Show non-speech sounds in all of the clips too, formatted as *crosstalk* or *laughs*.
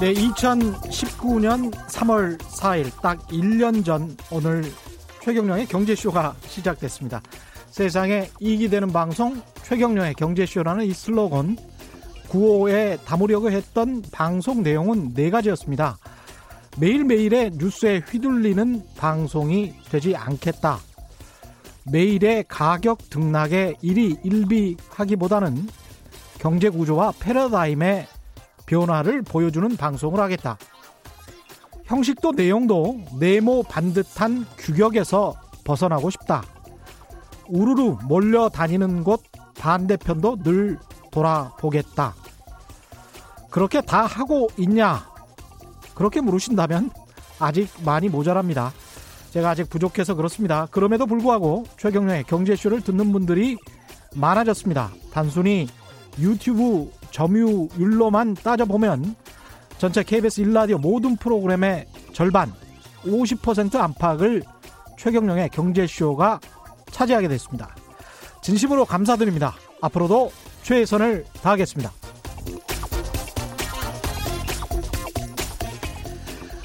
네, 2019년 3월 4일 딱 1년 전 오늘 최경령의 경제쇼가 시작됐습니다. 세상에 이익이 되는 방송 최경령의 경제쇼라는 이 슬로건 9호에 담으려고 했던 방송 내용은 네 가지였습니다. 매일매일의 뉴스에 휘둘리는 방송이 되지 않겠다. 매일의 가격 등락에 일이 일비하기보다는 경제 구조와 패러다임의 변화를 보여주는 방송을 하겠다. 형식도 내용도 네모 반듯한 규격에서 벗어나고 싶다. 우르르 몰려다니는 곳 반대편도 늘 돌아보겠다. 그렇게 다 하고 있냐? 그렇게 물으신다면 아직 많이 모자랍니다. 제가 아직 부족해서 그렇습니다. 그럼에도 불구하고 최경련의 경제쇼를 듣는 분들이 많아졌습니다. 단순히 유튜브 점유율로만 따져보면 전체 KBS 1라디오 모든 프로그램의 절반 50% 안팎을 최경령의 경제쇼가 차지하게 됐습니다. 진심으로 감사드립니다. 앞으로도 최선을 다하겠습니다.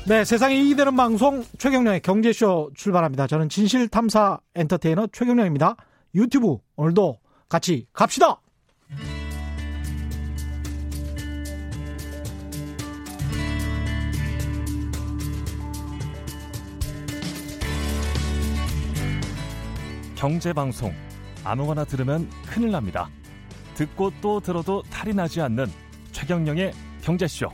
네, 세상에 이익이 되는 방송 최경령의 경제쇼 출발합니다. 저는 진실탐사 엔터테이너 최경령입니다. 유튜브 오늘도 같이 갑시다! 경제방송 아무거나 들으면 큰일 납니다. 듣고 또 들어도 탈이 나지 않는 최경령의 경제쇼.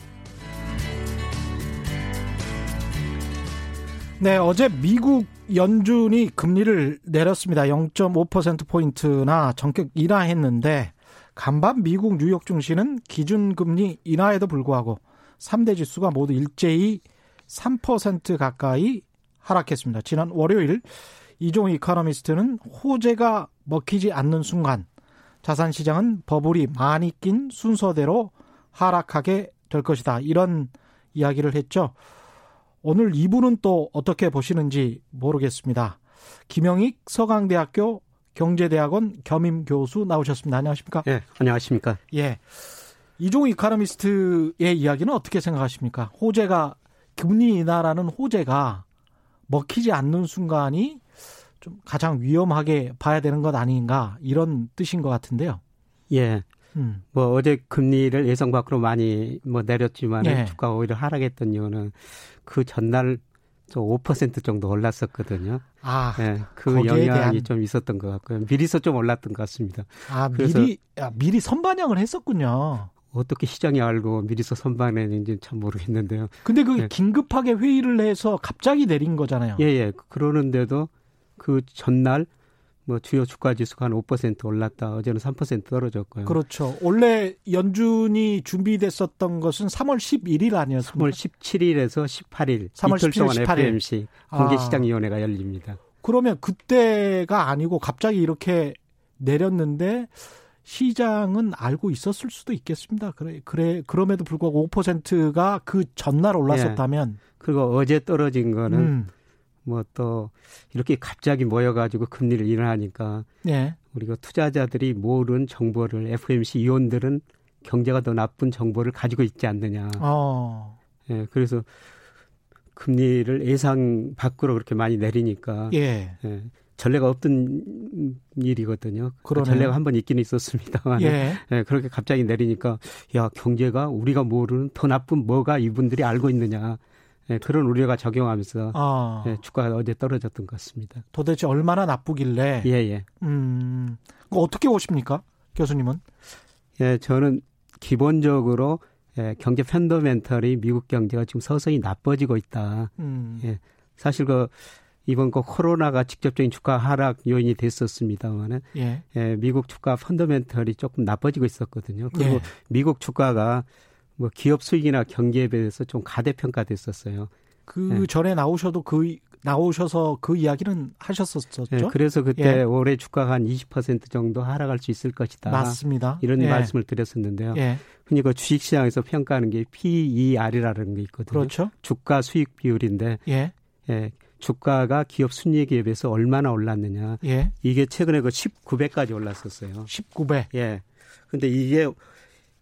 네, 어제 미국 연준이 금리를 내렸습니다. 0.5%포인트나 전격 인하했는데 간밤 미국 뉴욕 증시는 기준금리 인하에도 불구하고 3대 지수가 모두 일제히 3% 가까이 하락했습니다. 지난 월요일 이종 이카노미스트는 호재가 먹히지 않는 순간 자산 시장은 버블이 많이 낀 순서대로 하락하게 될 것이다. 이런 이야기를 했죠. 오늘 2부는 또 어떻게 보시는지 모르겠습니다. 김영익 서강대학교 경제대학원 겸임 교수 나오셨습니다. 안녕하십니까? 예, 안녕하십니까? 예. 이종 이카노미스트의 이야기는 어떻게 생각하십니까? 호재가 금리 인하라는 호재가 먹히지 않는 순간이 좀 가장 위험하게 봐야 되는 것 아닌가 이런 뜻인 것 같은데요. 예. 음. 뭐 어제 금리를 예상 밖으로 많이 뭐 내렸지만 예. 주가가 오히려 하락했던 이유는 그 전날 좀5% 정도 올랐었거든요. 아, 예, 그 영향이 대한... 좀 있었던 것 같고요. 미리서 좀 올랐던 것 같습니다. 아, 미리 아, 미리 선반영을 했었군요. 어떻게 시장이 알고 미리서 선반했는지 참 모르겠는데요. 근데 그 예. 긴급하게 회의를 해서 갑자기 내린 거잖아요. 예, 예. 그러는데도 그 전날 뭐 주요 주가 지수가 한 5% 올랐다. 어제는 3% 떨어졌고요. 그렇죠. 원래 연준이 준비됐었던 것은 3월 11일 아니었습니까? 3월 17일에서 18일 3월 이틀 17일, 동안 18일. FMC 공개시장위원회가 아. 열립니다. 그러면 그때가 아니고 갑자기 이렇게 내렸는데 시장은 알고 있었을 수도 있겠습니다. 그래, 그래, 그럼에도 불구하고 5%가 그 전날 올랐었다면. 예. 그리고 어제 떨어진 거는 음. 뭐 또 이렇게 갑자기 모여가지고 금리를 인하하니까 네. 우리가 투자자들이 모르는 정보를 FMC 위원들은 경제가 더 나쁜 정보를 가지고 있지 않느냐. 어. 예, 그래서 금리를 예상 밖으로 그렇게 많이 내리니까 예. 예 전례가 없던 일이거든요. 그러네요. 전례가 한 번 있기는 있었습니다만 예. 예, 그렇게 갑자기 내리니까 야 경제가 우리가 모르는 더 나쁜 뭐가 이분들이 알고 있느냐. 네, 그런 우려가 적용하면서 아. 네, 주가가 어제 떨어졌던 것 같습니다. 도대체 얼마나 나쁘길래? 예, 예. 음, 어떻게 보십니까, 교수님은? 예, 저는 기본적으로 예, 경제 펀더멘털이 미국 경제가 지금 서서히 나빠지고 있다. 음. 예, 사실 그 이번 그 코로나가 직접적인 주가 하락 요인이 됐었습니다만은 예. 예, 미국 주가 펀더멘털이 조금 나빠지고 있었거든요. 그리고 예. 미국 주가가 뭐 기업 수익이나 경기에 비해서 좀 가대평가됐었어요. 그 네. 전에 나오셔도 그 나오셔서 그 이야기는 하셨었죠. 네, 그래서 그때 예. 올해 주가가 한 20% 정도 하락할 수 있을 것이다. 맞습니다. 이런 예. 말씀을 드렸었는데요. 예. 그러니까 주식시장에서 평가하는 게 PER이라는 게 있거든요. 그렇죠. 주가 수익 비율인데 예. 예. 주가가 기업 순이익에 비해서 얼마나 올랐느냐. 예. 이게 최근에 그 19배까지 올랐었어요. 19배. 예. 근데 이게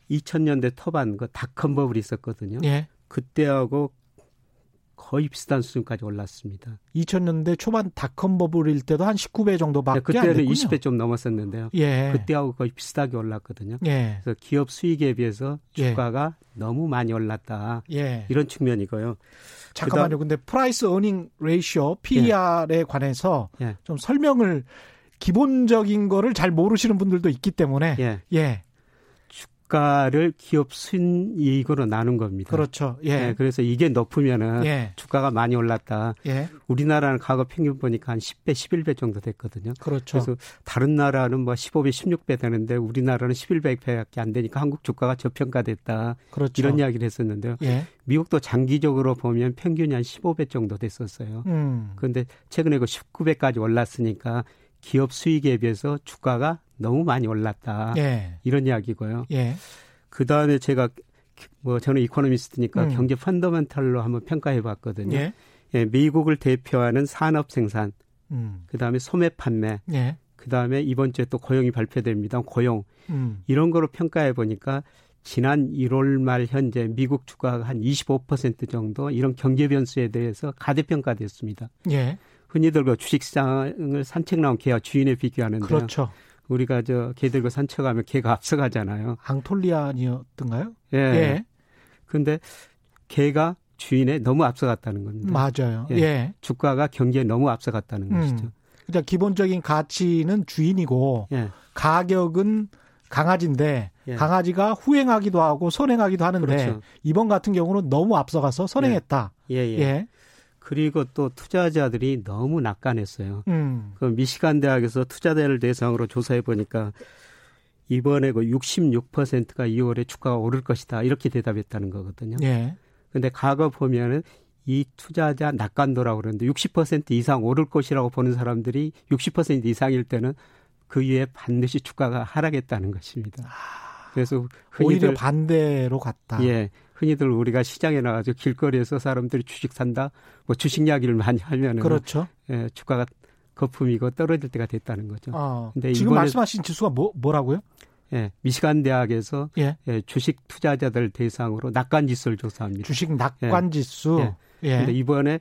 2000년대 터반 그 닷컴 버블이 있었거든요. 예. 그때하고 거의 비슷한 수준까지 올랐습니다. 2000년대 초반 닷컴 버블일 때도 한 19배 정도 밖에 네, 그때는 안 됐군요. 20배 좀 넘었었는데요. 예. 그때하고 거의 비슷하게 올랐거든요. 예. 그래서 기업 수익에 비해서 예. 주가가 예. 너무 많이 올랐다. 예. 이런 측면이고요. 잠깐만요. 근데 price earning ratio PER에 관해서 예. 좀 설명을 기본적인 거를 잘 모르시는 분들도 있기 때문에 예. 예. 주가를 기업 순이익으로 나눈 겁니다. 그렇죠. 예. 네, 그래서 이게 높으면은 예. 주가가 많이 올랐다. 예. 우리나라는 과거 평균 보니까 한 10배, 11배 정도 됐거든요. 그렇죠. 그래서 다른 나라는 뭐 15배, 16배 되는데 우리나라는 11배밖에 안 되니까 한국 주가가 저평가됐다. 그렇죠. 이런 이야기를 했었는데요. 예. 미국도 장기적으로 보면 평균이 한 15배 정도 됐었어요. 음. 그런데 최근에 그 19배까지 올랐으니까 기업 수익에 비해서 주가가 너무 많이 올랐다. 예. 이런 이야기고요. 예. 그 다음에 제가 뭐 저는 이코노미스트니까 음. 경제 펀더멘탈로 한번 평가해 봤거든요. 예. 예. 미국을 대표하는 산업 생산, 음. 그 다음에 소매 판매, 예. 그 다음에 이번 주에 또 고용이 발표됩니다. 고용 음. 이런 거로 평가해 보니까 지난 1월 말 현재 미국 주가가 한 25% 정도 이런 경제 변수에 대해서 가대평가됐습니다. 예. 흔히들 그 주식시장을 산책 나온 개와 주인에 비교하는데요. 그렇죠. 우리가 저 개 들고 산책하면 개가 앞서가잖아요. 앙톨리안이었던가요? 예. 예. 근데 개가 주인에 너무 앞서갔다는 겁니다. 맞아요. 예. 예. 주가가 경기에 너무 앞서갔다는 음. 것이죠. 그러니까 기본적인 가치는 주인이고 예. 가격은 강아지인데 예. 강아지가 후행하기도 하고 선행하기도 하는데 그렇죠. 이번 같은 경우는 너무 앞서가서 선행했다. 예. 예. 예. 그리고 또 투자자들이 너무 낙관했어요. 음. 그 미시간 대학에서 투자자를 대상으로 조사해 보니까 이번에 그 66%가 2월에 주가가 오를 것이다 이렇게 대답했다는 거거든요. 예. 근데 과거 보면은 이 투자자 낙관도라고 그러는데 60% 이상 오를 것이라고 보는 사람들이 60% 이상일 때는 그 위에 반드시 주가가 하락했다는 것입니다. 아, 그래서 오히려 반대로 갔다. 예. 흔히들 우리가 시장에 나가서 길거리에서 사람들이 주식 산다, 뭐 주식 이야기를 많이 하면은 그렇죠. 예, 주가가 거품이고 떨어질 때가 됐다는 거죠. 아, 근데 지금 말씀하신 지수가 뭐 뭐라고요? 예, 미시간 대학에서 예. 예, 주식 투자자들 대상으로 낙관 지수를 조사합니다. 주식 낙관 예. 지수. 예. 예. 근데 이번에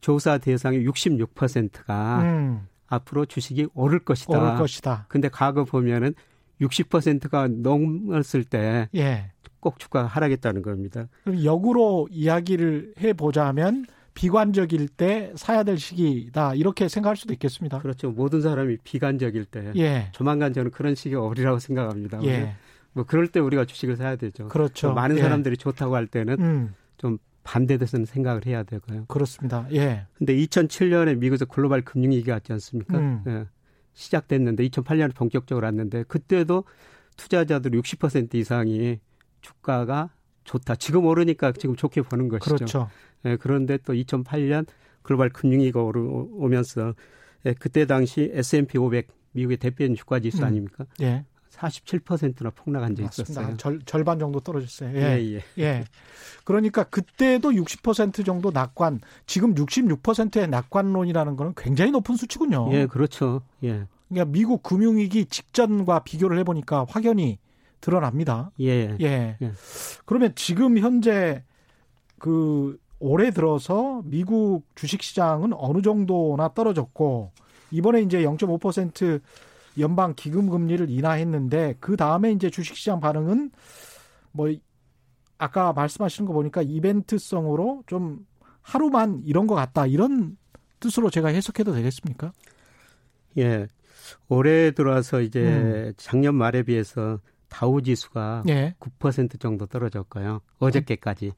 조사 대상의 66%가 음. 앞으로 주식이 오를 것이다. 오를 것이다. 근데 과거 보면은 60%가 넘었을 때 예. 꼭 주가가 하락했다는 겁니다. 그럼 역으로 이야기를 해 보자면 비관적일 때 사야 될 시기다 이렇게 생각할 수도 있겠습니다. 그렇죠. 모든 사람이 비관적일 때 예. 조만간 저는 그런 시기 오리라고 생각합니다. 예. 뭐 그럴 때 우리가 주식을 사야 되죠. 그렇죠. 많은 예. 사람들이 좋다고 할 때는 음. 좀 반대돼서는 생각을 해야 되고요. 그렇습니다. 예. 근데 2007년에 미국에서 글로벌 금융위기가 왔지 않습니까? 음. 예. 시작됐는데 2008년에 본격적으로 왔는데 그때도 투자자들 60% 이상이 주가가 좋다. 지금 오르니까 지금 좋게 보는 것이죠. 그렇죠. 예, 그런데 또 2008년 글로벌 금융위기가 오면서 예, 그때 당시 S&P 500 미국의 대표적인 주가 지수 음. 아닙니까? 예. 47%나 폭락한 적이 있었어요. 절, 절반 정도 떨어졌어요. 예. 예, 예. 예. 그러니까 그때도 60% 정도 낙관, 지금 66%의 낙관론이라는 거는 굉장히 높은 수치군요. 예, 그렇죠. 예. 그러니까 미국 금융위기 직전과 비교를 해보니까 확연히 드러납니다. 예. 예. 예. 그러면 지금 현재 그 올해 들어서 미국 주식 시장은 어느 정도나 떨어졌고 이번에 이제 0.5% 연방 기금 금리를 인하했는데 그 다음에 이제 주식 시장 반응은 뭐 아까 말씀하시는 거 보니까 이벤트성으로 좀 하루만 이런 것 같다 이런 뜻으로 제가 해석해도 되겠습니까? 예. 올해 들어와서 이제 음. 작년 말에 비해서 다우 지수가 예. 9% 정도 떨어졌고요. 어저께까지.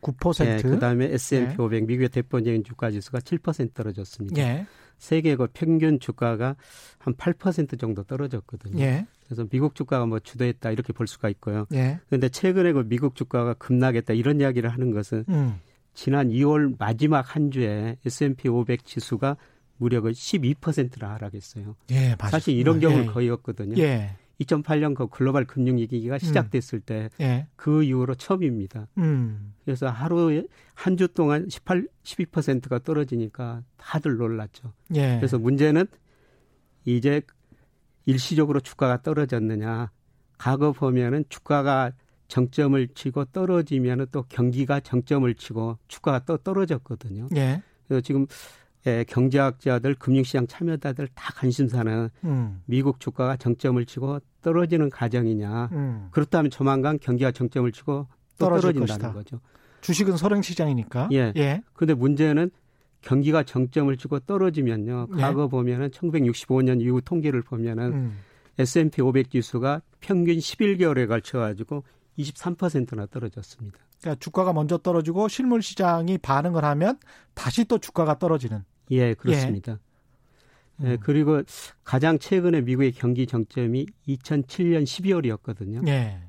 9%. 예, 그다음에 S&P 예. 500 미국의 대표적인 주가 지수가 7% 떨어졌습니다. 예. 세계 그 평균 주가가 한 8% 정도 떨어졌거든요. 예. 그래서 미국 주가가 뭐 주도했다 이렇게 볼 수가 있고요. 예. 그런데 최근에 그 미국 주가가 급락했다 이런 이야기를 하는 것은 음. 지난 2월 마지막 한 주에 S&P 500 지수가 무려 그 12%나 하락했어요. 예, 사실 이런 경우는 예. 거의 없거든요. 예. 2008년 그 글로벌 금융위기가 시작됐을 음. 때그 예. 이후로 처음입니다. 음. 그래서 하루에 한 주 동안 18, 12%가 떨어지니까 다들 놀랐죠. 예. 그래서 문제는 이제 일시적으로 주가가 떨어졌느냐. 과거 보면은 주가가 정점을 치고 떨어지면 또 경기가 정점을 치고 주가가 또 떨어졌거든요. 예. 그래서 지금 예, 경제학자들, 금융시장 참여자들 다 관심사는 음. 미국 주가가 정점을 치고 떨어지는 과정이냐. 음. 그렇다면 조만간 경기가 정점을 치고 또 떨어진다는 것이다. 거죠. 주식은 설행시장이니까. 예. 예. 근데 문제는 경기가 정점을 치고 떨어지면요. 예. 과거 예. 보면은 1965년 이후 통계를 보면은 음. S&P 500 지수가 평균 11개월에 걸쳐 가지고 23%나 떨어졌습니다. 그러니까 주가가 먼저 떨어지고 실물 시장이 반응을 하면 다시 또 주가가 떨어지는. 예, 그렇습니다. 예. 예 그리고 가장 최근에 미국의 경기 정점이 2007년 12월이었거든요. 예.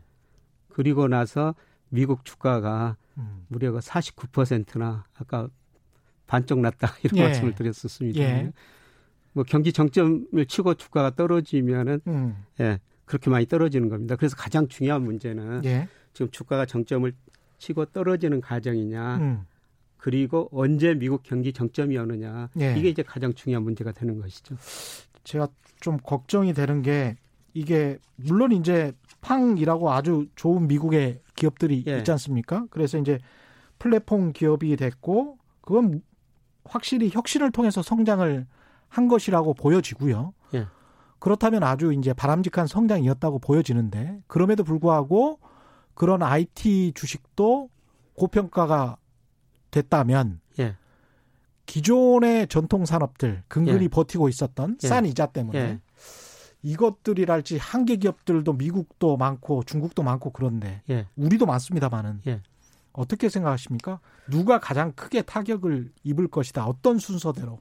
그리고 나서 미국 주가가 음. 무려 49%나 아까 반쪽 났다 *laughs* 이런 예. 말씀을 드렸었습니다. 예. 뭐 경기 정점을 치고 주가가 떨어지면은 음. 예 그렇게 많이 떨어지는 겁니다. 그래서 가장 중요한 문제는 예. 지금 주가가 정점을 치고 떨어지는 과정이냐, 음. 그리고 언제 미국 경기 정점이 오느냐 예. 이게 이제 가장 중요한 문제가 되는 것이죠. 제가 좀 걱정이 되는 게 이게 물론 이제 팡이라고 아주 좋은 미국의 기업들이 예. 있지 않습니까? 그래서 이제 플랫폼 기업이 됐고 그건 확실히 혁신을 통해서 성장을 한 것이라고 보여지고요. 예. 그렇다면 아주 이제 바람직한 성장이었다고 보여지는데 그럼에도 불구하고 그런 IT 주식도 고평가가 됐다면 예. 기존의 전통 산업들 근근히 예. 버티고 있었던 예. 싼 이자 때문에 예. 이것들이랄지 한계 기업들도 미국도 많고 중국도 많고 그런데 예. 우리도 많습니다만은 예. 어떻게 생각하십니까? 누가 가장 크게 타격을 입을 것이다. 어떤 순서대로?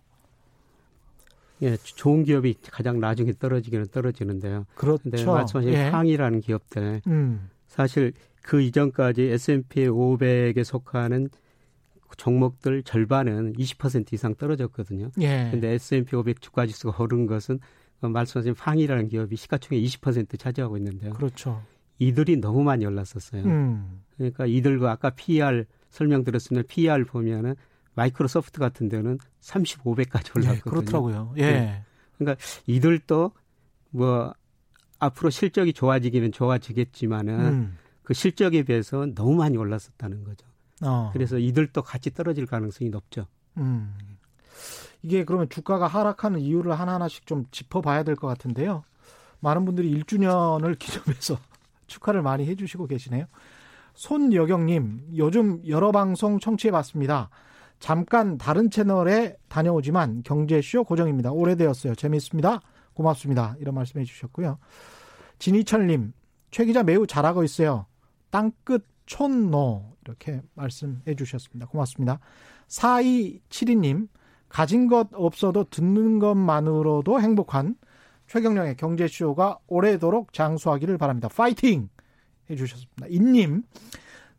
예, 좋은 기업이 가장 나중에 떨어지기는 떨어지는데요. 그렇죠. 말씀하신 예. 상이라는 기업들 음. 사실 그 이전까지 S&P 500에 속하는 종목들 절반은 20% 이상 떨어졌거든요. 예. 근데 S&P 500 주가 지수가 오른 것은 말씀하신 팡이라는 기업이 시가총액 20% 차지하고 있는데요. 그렇죠. 이들이 너무 많이 올랐었어요. 음. 그러니까 이들과 아까 PER 설명드렸으면 PER 보면은 마이크로소프트 같은 데는 35배까지 예, 올랐거든요. 예, 그렇더라고요. 예. 네. 그러니까 이들도 뭐 앞으로 실적이 좋아지기는 좋아지겠지만은 음. 그 실적에 비해서 너무 많이 올랐었다는 거죠. 어. 그래서 이들도 같이 떨어질 가능성이 높죠. 음. 이게 그러면 주가가 하락하는 이유를 하나하나씩 좀 짚어봐야 될 것 같은데요. 많은 분들이 1주년을 *laughs* 기념해서 *laughs* 축하를 많이 해주시고 계시네요. 손여경님, 요즘 여러 방송 청취해봤습니다. 잠깐 다른 채널에 다녀오지만 경제쇼 고정입니다. 오래되었어요. 재밌습니다. 고맙습니다. 이런 말씀 해 주셨고요. 진희철님, 최 기자 매우 잘하고 있어요. 땅끝 촌노 이렇게 말씀해 주셨습니다. 고맙습니다. 4272님, 가진 것 없어도 듣는 것만으로도 행복한 최경령의 경제쇼가 오래도록 장수하기를 바랍니다. 파이팅! 해 주셨습니다. 인님,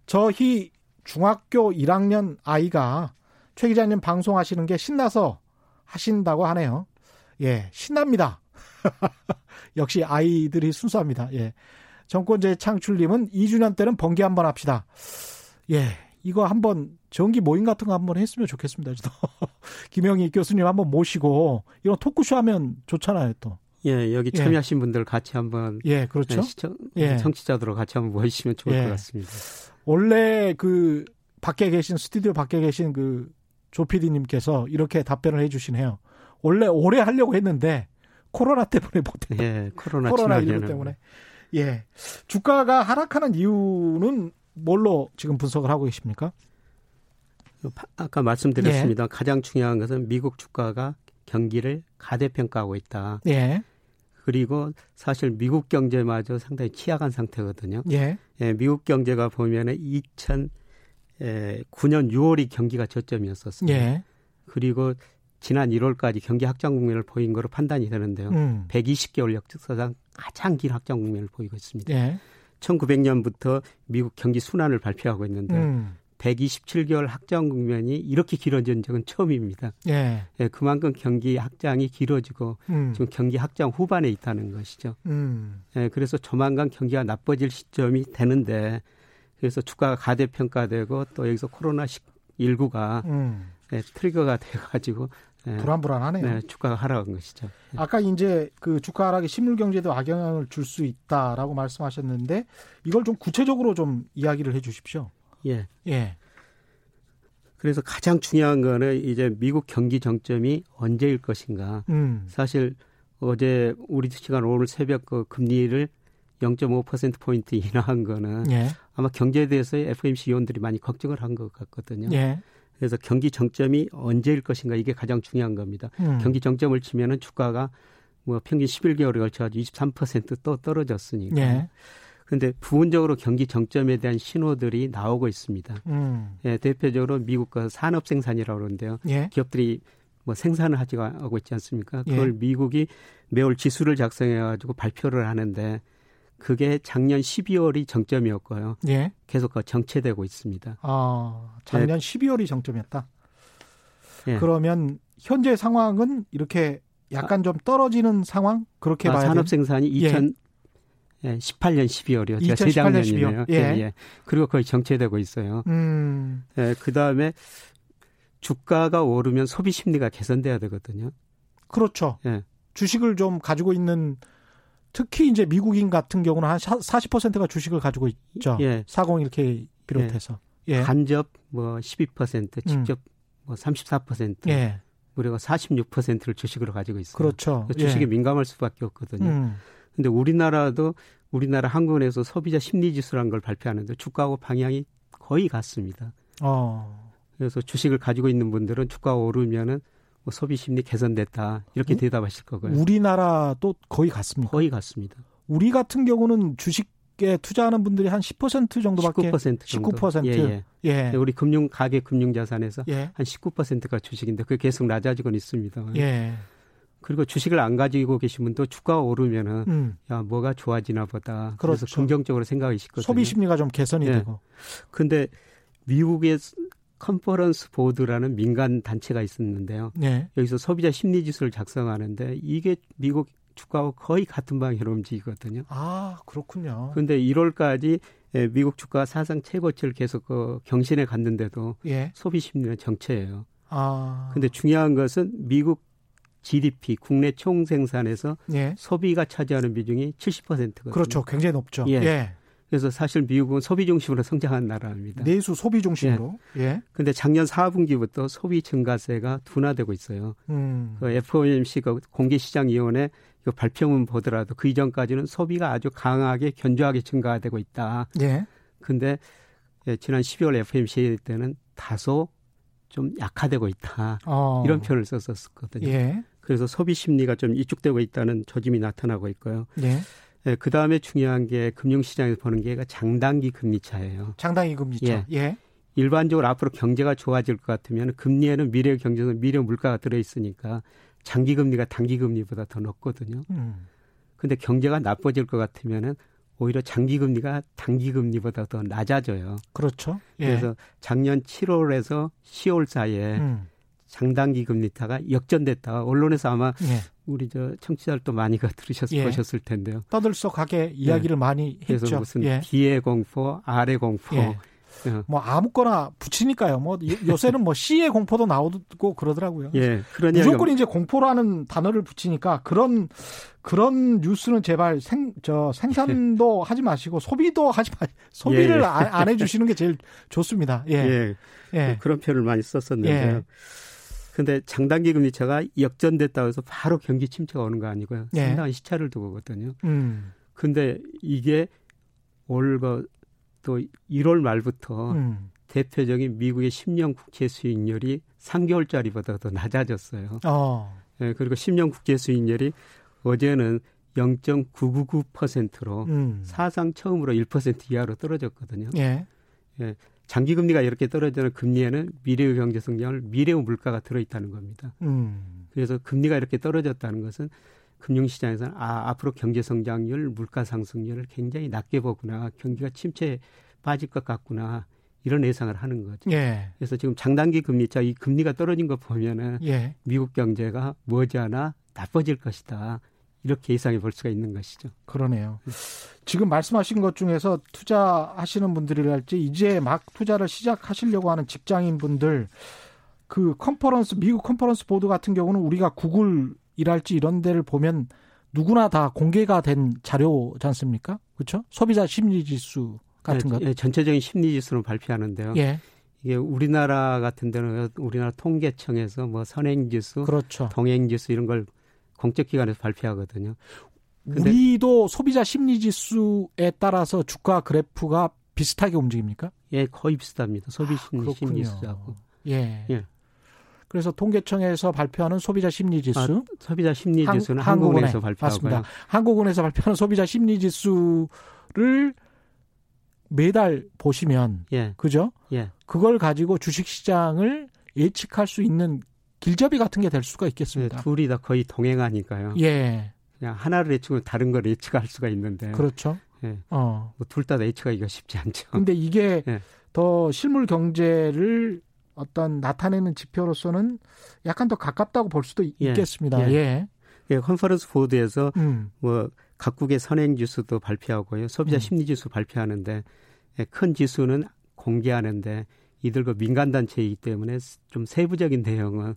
저희 중학교 1학년 아이가 최 기자님 방송하시는 게 신나서 하신다고 하네요. 예, 신납니다. *laughs* 역시 아이들이 순수합니다. 예. 정권제 창출님은 2주년 때는 번개 한번 합시다. 예, 이거 한번 정기 모임 같은 거 한번 했으면 좋겠습니다. 저도 *laughs* 김영희 교수님 한번 모시고 이런 토크쇼 하면 좋잖아요, 또. 예, 여기 예. 참여하신 예. 분들 같이 한번 예, 그렇죠. 네, 시청 예. 청취자들로 같이 한번 모이시면 좋을 예. 것 같습니다. 원래 그 밖에 계신 스튜디오 밖에 계신 그 조피디님께서 이렇게 답변을 해주시네요. 원래 오래 하려고 했는데 코로나 때문에 못했다. 예, 코로나, 코로나 19 때문에. 예, 주가가 하락하는 이유는 뭘로 지금 분석을 하고 계십니까? 아까 말씀드렸습니다. 예. 가장 중요한 것은 미국 주가가 경기를 가대평가하고 있다. 예. 그리고 사실 미국 경제마저 상당히 취약한 상태거든요. 예. 예 미국 경제가 보면은 2009년 6월이 경기가 저점이었었어요. 예. 그리고 지난 1월까지 경기 확장 국면을 보인 거로 판단이 되는데요. 음. 120개월 역사상 가장 긴 확장 국면을 보이고 있습니다. 예. 1900년부터 미국 경기 순환을 발표하고 있는데 음. 127개월 확장 국면이 이렇게 길어진 적은 처음입니다. 예. 예 그만큼 경기 확장이 길어지고 음. 지금 경기 확장 후반에 있다는 것이죠. 음. 예, 그래서 조만간 경기가 나빠질 시점이 되는데 그래서 주가가 가대평가되고 또 여기서 코로나 19가 음. 예, 트리거가 돼가지고 네. 불안불안하네요. 네, 주가가 하락한 것이죠. 네. 아까 이제 그 주가 하락이 실물 경제에도 악영향을 줄 수 있다라고 말씀하셨는데 이걸 좀 구체적으로 좀 이야기를 해 주십시오. 예. 예. 그래서 가장 중요한 거는 이제 미국 경기 정점이 언제일 것인가. 음. 사실 어제 우리 시간 오늘 새벽 그 금리를 0.5% 포인트 인하한 거는 예. 아마 경제에 대해서 FOMC 위원들이 많이 걱정을 한 것 같거든요. 예. 그래서 경기 정점이 언제일 것인가 이게 가장 중요한 겁니다. 음. 경기 정점을 치면은 주가가 뭐 평균 11개월에 걸쳐 가지고 23%또 떨어졌으니까. 예. 근데 부분적으로 경기 정점에 대한 신호들이 나오고 있습니다. 음. 예, 대표적으로 미국과 산업 생산이라고 그러는데요. 예. 기업들이 뭐 생산을 하지 하고 있지 않습니까? 그걸 예. 미국이 매월 지수를 작성해 가지고 발표를 하는데 그게 작년 12월이 정점이었고요. 예. 계속 정체되고 있습니다. 아, 작년 네. 12월이 정점이었다. 예. 그러면 현재 상황은 이렇게 약간 좀 떨어지는 상황 그렇게 아, 봐야 산업 생산이 2000 예. 18년 12월이요. 제가 2018년 12월. 예. 예. 예. 그리고 거의 정체되고 있어요. 음. 예, 그다음에 주가가 오르면 소비 심리가 개선돼야 되거든요. 그렇죠. 예. 주식을 좀 가지고 있는 특히 이제 미국인 같은 경우는 한 40%가 주식을 가지고 있죠. 예. 40 비롯해서. 예. 간접 뭐 12%, 직접 음. 뭐 34%. 예. 우리가 46%를 주식으로 가지고 있어요. 그렇죠. 주식에 예. 민감할 수밖에 없거든요. 음. 근데 우리나라도 우리나라 한국은에서 소비자 심리 지수라는 걸 발표하는데 주가하고 방향이 거의 같습니다. 어. 그래서 주식을 가지고 있는 분들은 주가가 오르면은 뭐 소비 심리 개선됐다 이렇게 우, 대답하실 거고요. 우리나라도 거의 같습니다. 거의 같습니다. 우리 같은 경우는 주식에 투자하는 분들이 한 10% 정도밖에 19% 정도. 19%. 예, 예. 예. 우리 금융 가계 금융 자산에서 예. 한 19%가 주식인데 그게 계속 낮아지고 있습니다. 예. 그리고 주식을 안 가지고 계신 분도 주가가 오르면은 음. 야 뭐가 좋아지나 보다. 그렇죠. 그래서 긍정적으로 생각하실 거든요. 소비 심리가 좀 개선이 예. 되고. 근데 미국의 컨퍼런스 보드라는 민간 단체가 있었는데요. 네. 여기서 소비자 심리 지수를 작성하는데 이게 미국 주가와 거의 같은 방향으로 움직이거든요. 아, 그렇군요. 그런데 1월까지 예, 미국 주가 사상 최고치를 계속 그 경신해 갔는데도 예. 소비 심리는 정체예요. 아. 근데 중요한 것은 미국 GDP 국내 총 생산에서 예. 소비가 차지하는 비중이 70%거든요. 그렇죠. 굉장히 높죠. 예. 예. 그래서 사실 미국은 소비 중심으로 성장한 나라입니다. 내수 소비 중심으로. 예. 예. 근데 작년 4분기부터 소비 증가세가 둔화되고 있어요. 음. 그 FOMC 그 공개시장위원회 그 발표문 보더라도 그 이전까지는 소비가 아주 강하게 견조하게 증가되고 있다. 예. 근데 예, 지난 12월 FOMC 때는 다소 좀 약화되고 있다. 어. 이런 표현을 썼었거든요. 예. 그래서 소비 심리가 좀 이축되고 있다는 조짐이 나타나고 있고요. 예. 네, 그 다음에 중요한 게 금융시장에서 보는 게 장단기 금리 차예요. 장단기 금리 차. 예. 예. 일반적으로 앞으로 경제가 좋아질 것 같으면 금리에는 미래 경제는 미래 물가가 들어 있으니까 장기 금리가 단기 금리보다 더 높거든요. 음. 근데 경제가 나빠질 것 같으면은 오히려 장기 금리가 단기 금리보다 더 낮아져요. 그렇죠. 예. 그래서 작년 7월에서 10월 사이에 음. 장단기 금리 타가 역전됐다. 언론에서 아마 예. 우리 저 청취자들도 많이 가 들으셨 예. 보셨을 텐데요. 떠들썩하게 이야기를 예. 많이 했죠. 그래서 무슨 예. 뒤에 공포, 아래 공포. 예. 어. 뭐 아무거나 붙이니까요. 뭐 요새는 뭐 C의 공포도 나오고 그러더라고요. 예, 그런 무조건 이제 공포라는 단어를 붙이니까 그런 그런 뉴스는 제발 생 저 생산도 예. *laughs* 하지 마시고 소비도 하지 마 소비를 예. 안, 안 해주시는 게 제일 좋습니다. 예, 예, 예. 그런 표현을 많이 썼었는데요. 예. 근데 장단기 금리차가 역전됐다고 해서 바로 경기 침체가 오는 거 아니고요. 네. 상당한 시차를 두고 거든요. 음. 근데 이게 올거 또 1월 말부터 음. 대표적인 미국의 10년 국채 수익률이 3개월짜리보다 더 낮아졌어요. 어. 예, 그리고 10년 국채 수익률이 어제는 0.999%로 음. 사상 처음으로 1% 이하로 떨어졌거든요. 예. 예. 장기 금리가 이렇게 떨어지는 금리에는 미래의 경제 성장을 미래의 물가가 들어있다는 겁니다. 음. 그래서 금리가 이렇게 떨어졌다는 것은 금융시장에서는 아 앞으로 경제 성장률, 물가 상승률을 굉장히 낮게 보구나, 경기가 침체에 빠질 것 같구나 이런 예상을 하는 거죠. 예. 그래서 지금 장단기 금리차 이 금리가 떨어진 거 보면은 예. 미국 경제가 머지않아 나빠질 것이다. 이렇게 예상해 볼 수가 있는 것이죠. 그러네요. 지금 말씀하신 것 중에서 투자하시는 분들이랄지 이제 막 투자를 시작하시려고 하는 직장인 분들 그 컨퍼런스 미국 Conference Board 같은 경우는 우리가 구글이랄지 이런 데를 보면 누구나 다 공개가 된 자료지 않습니까? 그렇죠? 소비자 심리 지수 같은 네, 것. 예, 전체적인 심리 지수를 발표하는데요. 예. 이게 우리나라 같은 데는 우리나라 통계청에서 뭐 선행 지수, 그렇죠. 동행 지수 이런 걸 공적 기관에서 발표하거든요. 우리도 소비자 심리 지수에 따라서 주가 그래프가 비슷하게 움직입니까? 예, 거의 비슷합니다. 소비 심리, 아, 심리 지수하고. 예. 예. 그래서 통계청에서 발표하는 소비자 심리 지수, 아, 소비자 심리 지수는 한, 국은에서 발표하고요. 맞습니다. 한국은에서 발표하는 소비자 심리 지수를 매달 보시면 예. 그죠? 예. 그걸 가지고 주식 시장을 예측할 수 있는 길잡이 같은 게 될 수가 있겠습니다. 예, 둘이 다 거의 동행하니까요. 예. 그냥 하나를 예측하면 다른 걸 예측할 수가 있는데. 그렇죠. 예. 어. 뭐 둘다 예측하기가 쉽지 않죠. 근데 이게 예. 더 실물 경제를 어떤 나타내는 지표로서는 약간 더 가깝다고 볼 수도 예. 있겠습니다. 예. 예. 예. 컨퍼런스 보드에서 음. 뭐 각국의 선행 지수도 발표하고요. 소비자 음. 심리 지수 발표하는데 예, 큰 지수는 공개하는데 이들과 민간 단체이기 때문에 좀 세부적인 대응은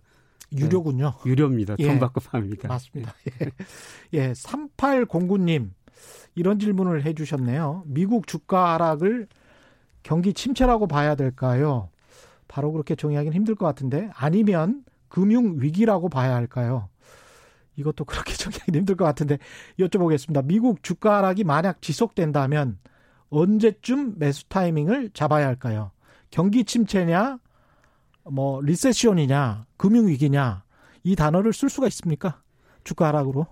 유료군요. 네, 유료입니다. 돈 예. 받고 팝니다. 맞습니다. 예. 예, 3809님 이런 질문을 해 주셨네요. 미국 주가 하락을 경기 침체라고 봐야 될까요? 바로 그렇게 정의하기는 힘들 것 같은데 아니면 금융 위기라고 봐야 할까요? 이것도 그렇게 *laughs* 정의하기 힘들 것 같은데 여쭤보겠습니다. 미국 주가 하락이 만약 지속된다면 언제쯤 매수 타이밍을 잡아야 할까요? 경기 침체냐, 뭐 리세션이냐, 금융 위기냐 이 단어를 쓸 수가 있습니까? 주가 하락으로?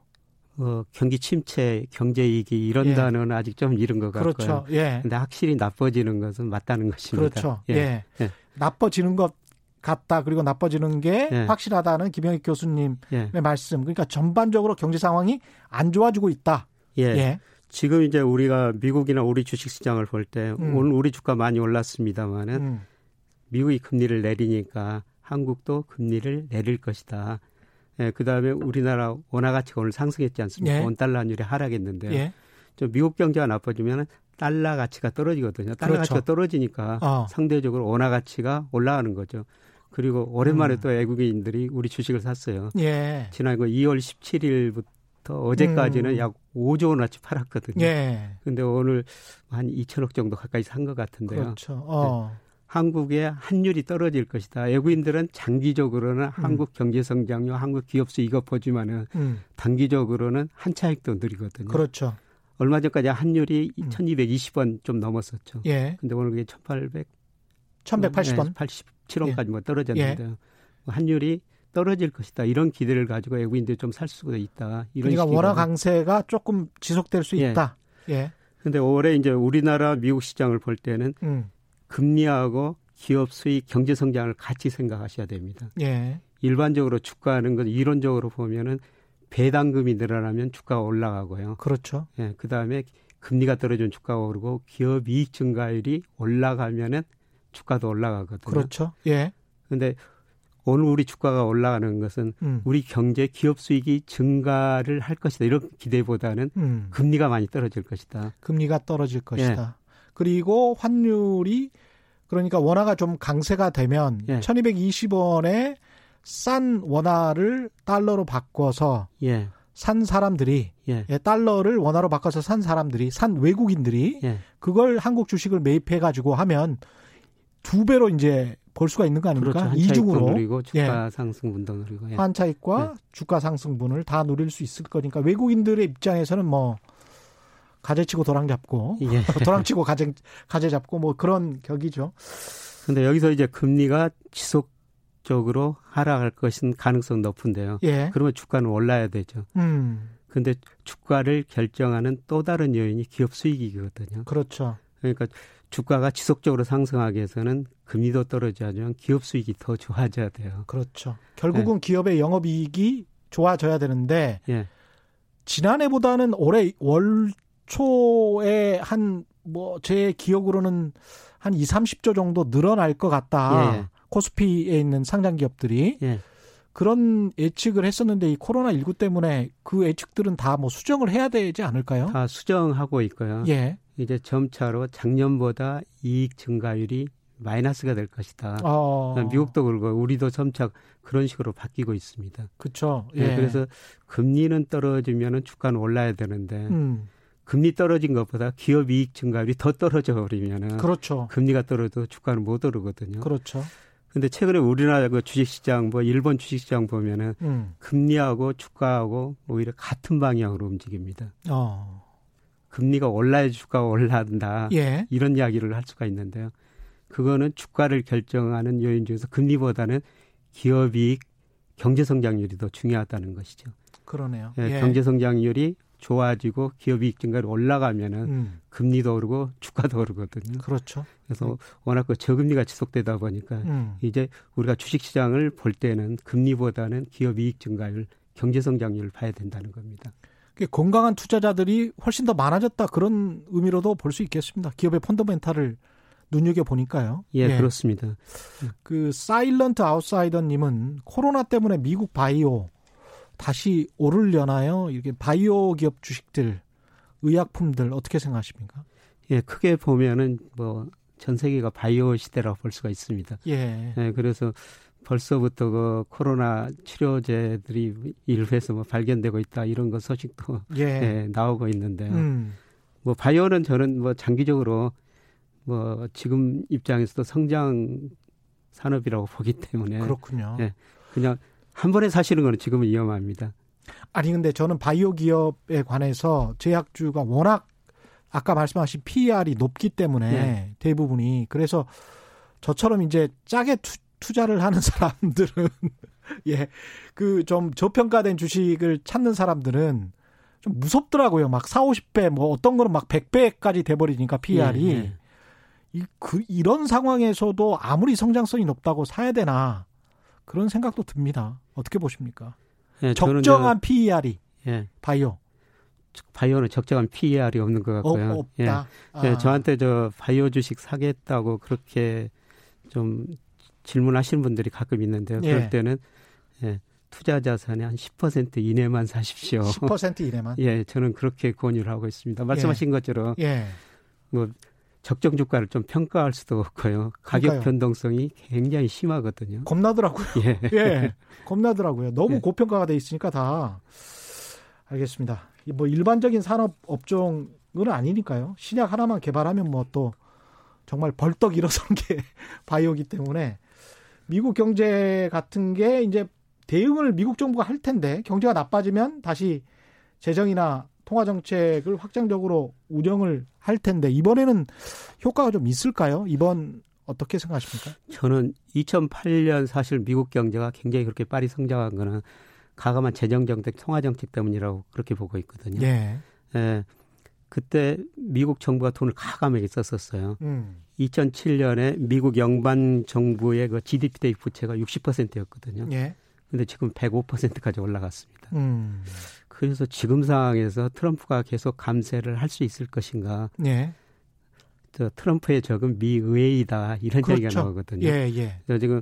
어, 경기 침체, 경제 위기 이런 예. 단어는 아직 좀 이른 것 같고요. 그렇죠. 예. 근데 확실히 나빠지는 것은 맞다는 것입니다. 그렇죠. 예. 예. 예. 나빠지는 것 같다. 그리고 나빠지는 게 예. 확실하다는 김영익 교수님의 예. 말씀. 그러니까 전반적으로 경제 상황이 안 좋아지고 있다. 예. 예. 지금 이제 우리가 미국이나 우리 주식 시장을 볼때 음. 오늘 우리 주가 많이 올랐습니다만은 음. 미국이 금리를 내리니까 한국도 금리를 내릴 것이다. 예, 그다음에 우리나라 원화 가치가 오늘 상승했지 않습니까? 예. 원 달러 환율이 하락했는데요. 예. 좀 미국 경제가 나빠지면 달러 가치가 떨어지거든요. 달러 그렇죠. 가치가 떨어지니까 어. 상대적으로 원화 가치가 올라가는 거죠. 그리고 오랜만에 음. 또 외국인들이 우리 주식을 샀어요. 예. 지난 2월 17일부터 어제까지는 음. 약 5조 원어치 팔았거든요. 예. 근데 오늘 한 2천억 정도 가까이 산 것 같은데요. 그렇죠. 어. 네. 한국의 환율이 떨어질 것이다. 외국인들은 장기적으로는 음. 한국 경제 성장률, 한국 기업 수익을 보지만은 음. 단기적으로는 한 차익도 느리거든요. 그렇죠. 얼마 전까지 환율이 음. 1220원 좀 넘었었죠. 예. 근데 오늘 그게 1800 1180원 네, 87원까지 예. 뭐 떨어졌는데 요. 예. 환율이 떨어질 것이다. 이런 기대를 가지고 외국인들이 좀 살 수가 있다. 이런 그러니까 원화 강세가 조금 지속될 수 예. 있다. 예. 근데 올해 이제 우리나라 미국 시장을 볼 때는 음. 금리하고 기업 수익 경제 성장을 같이 생각하셔야 됩니다. 예. 일반적으로 주가는 건 이론적으로 보면은 배당금이 늘어나면 주가가 올라가고요. 그렇죠. 예. 그다음에 금리가 떨어지면 주가가 오르고 기업 이익 증가율이 올라가면은 주가도 올라가거든요. 그렇죠. 예. 근데 오늘 우리 주가가 올라가는 것은 음. 우리 경제 기업 수익이 증가를 할 것이다. 이런 기대보다는 음. 금리가 많이 떨어질 것이다. 금리가 떨어질 것이다. 예. 그리고 환율이 그러니까 원화가 좀 강세가 되면 예. 1220원에 싼 원화를 달러로 바꿔서 예. 산 사람들이 예. 예. 달러를 원화로 바꿔서 산 사람들이 산 외국인들이 예. 그걸 한국 주식을 매입해 가지고 하면 두 배로 이제 볼 수가 있는 거 아닙니까? 그렇죠. 이중으로 누리고 주가 예. 상승분도 누리고 예. 환차익과 예. 주가 상승분을 다 누릴 수 있을 거니까 외국인들의 입장에서는 뭐 가재 치고 도랑 잡고 예. *laughs* 도랑 치고 가재 가재 잡고 뭐 그런 격이죠. 근데 여기서 이제 금리가 지속 적으로 하락할 것인 가능성 높은데요. 예. 그러면 주가는 올라야 되죠. 음. 근데 주가를 결정하는 또 다른 요인이 기업 수익이거든요. 그렇죠. 그러니까 주가가 지속적으로 상승하기 위해서는 금리도 떨어져야지만 기업 수익이 더 좋아져야 돼요. 그렇죠. 결국은 네. 기업의 영업이익이 좋아져야 되는데 예. 지난해보다는 올해 월 초에 한 뭐 제 기억으로는 한 2, 30조 정도 늘어날 것 같다. 예. 코스피에 있는 상장 기업들이 예. 그런 예측을 했었는데 이 코로나 19 때문에 그 예측들은 다 뭐 수정을 해야 되지 않을까요? 다 수정하고 있고요. 예. 이제 점차로 작년보다 이익 증가율이 마이너스가 될 것이다. 어. 미국도 그러고 우리도 점차 그런 식으로 바뀌고 있습니다. 그렇죠. 예. 네, 그래서 금리는 떨어지면은 주가는 올라야 되는데 음. 금리 떨어진 것보다 기업 이익 증가율이 더 떨어져 버리면은 그렇죠. 금리가 떨어도 주가는 못 오르거든요. 그렇죠. 근데 최근에 우리나라 그 주식시장 뭐 일본 주식시장 보면은 음. 금리하고 주가하고 오히려 같은 방향으로 움직입니다. 어. 금리가 올라야 주가가 올라간다. 예. 이런 이야기를 할 수가 있는데요. 그거는 주가를 결정하는 요인 중에서 금리보다는 기업이익 경제 성장률이 더 중요하다는 것이죠. 그러네요. 예, 예. 경제 성장률이 좋아지고 기업이익 증가율이 올라가면은 음. 금리도 오르고 주가도 오르거든요. 그렇죠. 그래서 음. 워낙 그 저금리가 지속되다 보니까 음. 이제 우리가 주식 시장을 볼 때는 금리보다는 기업이익 증가율, 경제 성장률을 봐야 된다는 겁니다. 건강한 투자자들이 훨씬 더 많아졌다 그런 의미로도 볼 수 있겠습니다. 기업의 펀더멘탈을 눈여겨 보니까요. 예, 예, 그렇습니다. 그 사일런트 아웃사이더님은 코로나 때문에 미국 바이오 다시 오르려나요? 이렇게 바이오 기업 주식들, 의약품들 어떻게 생각하십니까? 예, 크게 보면은 뭐 전 세계가 바이오 시대라고 볼 수가 있습니다. 예. 예 그래서 벌써부터 그 코로나 치료제들이 일부에서 뭐 발견되고 있다 이런 거 소식도 예. *laughs* 예 나오고 있는데요. 음. 뭐 바이오는 저는 뭐 장기적으로 뭐 지금 입장에서도 성장 산업이라고 보기 때문에 그렇군요. 예, 그냥 한 번에 사시는 거는 지금은 위험합니다. 아니 근데 저는 바이오 기업에 관해서 제약주가 워낙 아까 말씀하신 PER이 높기 때문에 네. 대부분이 그래서 저처럼 이제 짜게 투, 투자를 하는 사람들은 *laughs* 예 그 좀 저평가된 주식을 찾는 사람들은 좀 무섭더라고요. 막 4, 50배 뭐 어떤 거는 막 100배까지 돼 버리니까 PER이 네, 네. 이, 그, 이런 상황에서도 아무리 성장성이 높다고 사야 되나 그런 생각도 듭니다. 어떻게 보십니까? 예, 적정한 PER이 예. 바이오. 바이오는 적정한 PER이 없는 것 같고요. 어, 없다. 예. 아. 예, 저한테 저 바이오 주식 사겠다고 그렇게 좀 질문하시는 분들이 가끔 있는데요. 그럴 예. 때는 예, 투자 자산의 한 10% 이내만 사십시오. 10% 이내만? *laughs* 예, 저는 그렇게 권유를 하고 있습니다. 말씀하신 예. 것처럼 뭐 적정 주가를 좀 평가할 수도 없고요. 가격 그러니까요. 변동성이 굉장히 심하거든요. 겁나더라고요. 예. *laughs* 예. 겁나더라고요. 너무 예. 고평가가 돼 있으니까 다 알겠습니다. 뭐 일반적인 산업 업종은 아니니까요. 신약 하나만 개발하면 뭐 또 정말 벌떡 일어선 게 *laughs* 바이오기 때문에 미국 경제 같은 게 이제 대응을 미국 정부가 할 텐데 경제가 나빠지면 다시 재정이나 통화 정책을 확장적으로 운영을 할 텐데 이번에는 효과가 좀 있을까요? 이번 어떻게 생각하십니까? 저는 2008년 사실 미국 경제가 굉장히 그렇게 빨리 성장한 거는 가감한 재정 정책, 통화 정책 때문이라고 그렇게 보고 있거든요. 예. 예. 그때 미국 정부가 돈을 가감하게 썼었어요. 음. 2007년에 미국 연방 정부의 그 GDP 대비 부채가 60%였거든요. 예. 근데 지금 105%까지 올라갔습니다. 음. 그래서 지금 상황에서 트럼프가 계속 감세를 할 수 있을 것인가? 예. 저 트럼프의 적은 미 의회이다 이런 그렇죠. 얘기가 나오거든요. 예, 예. 그래서 지금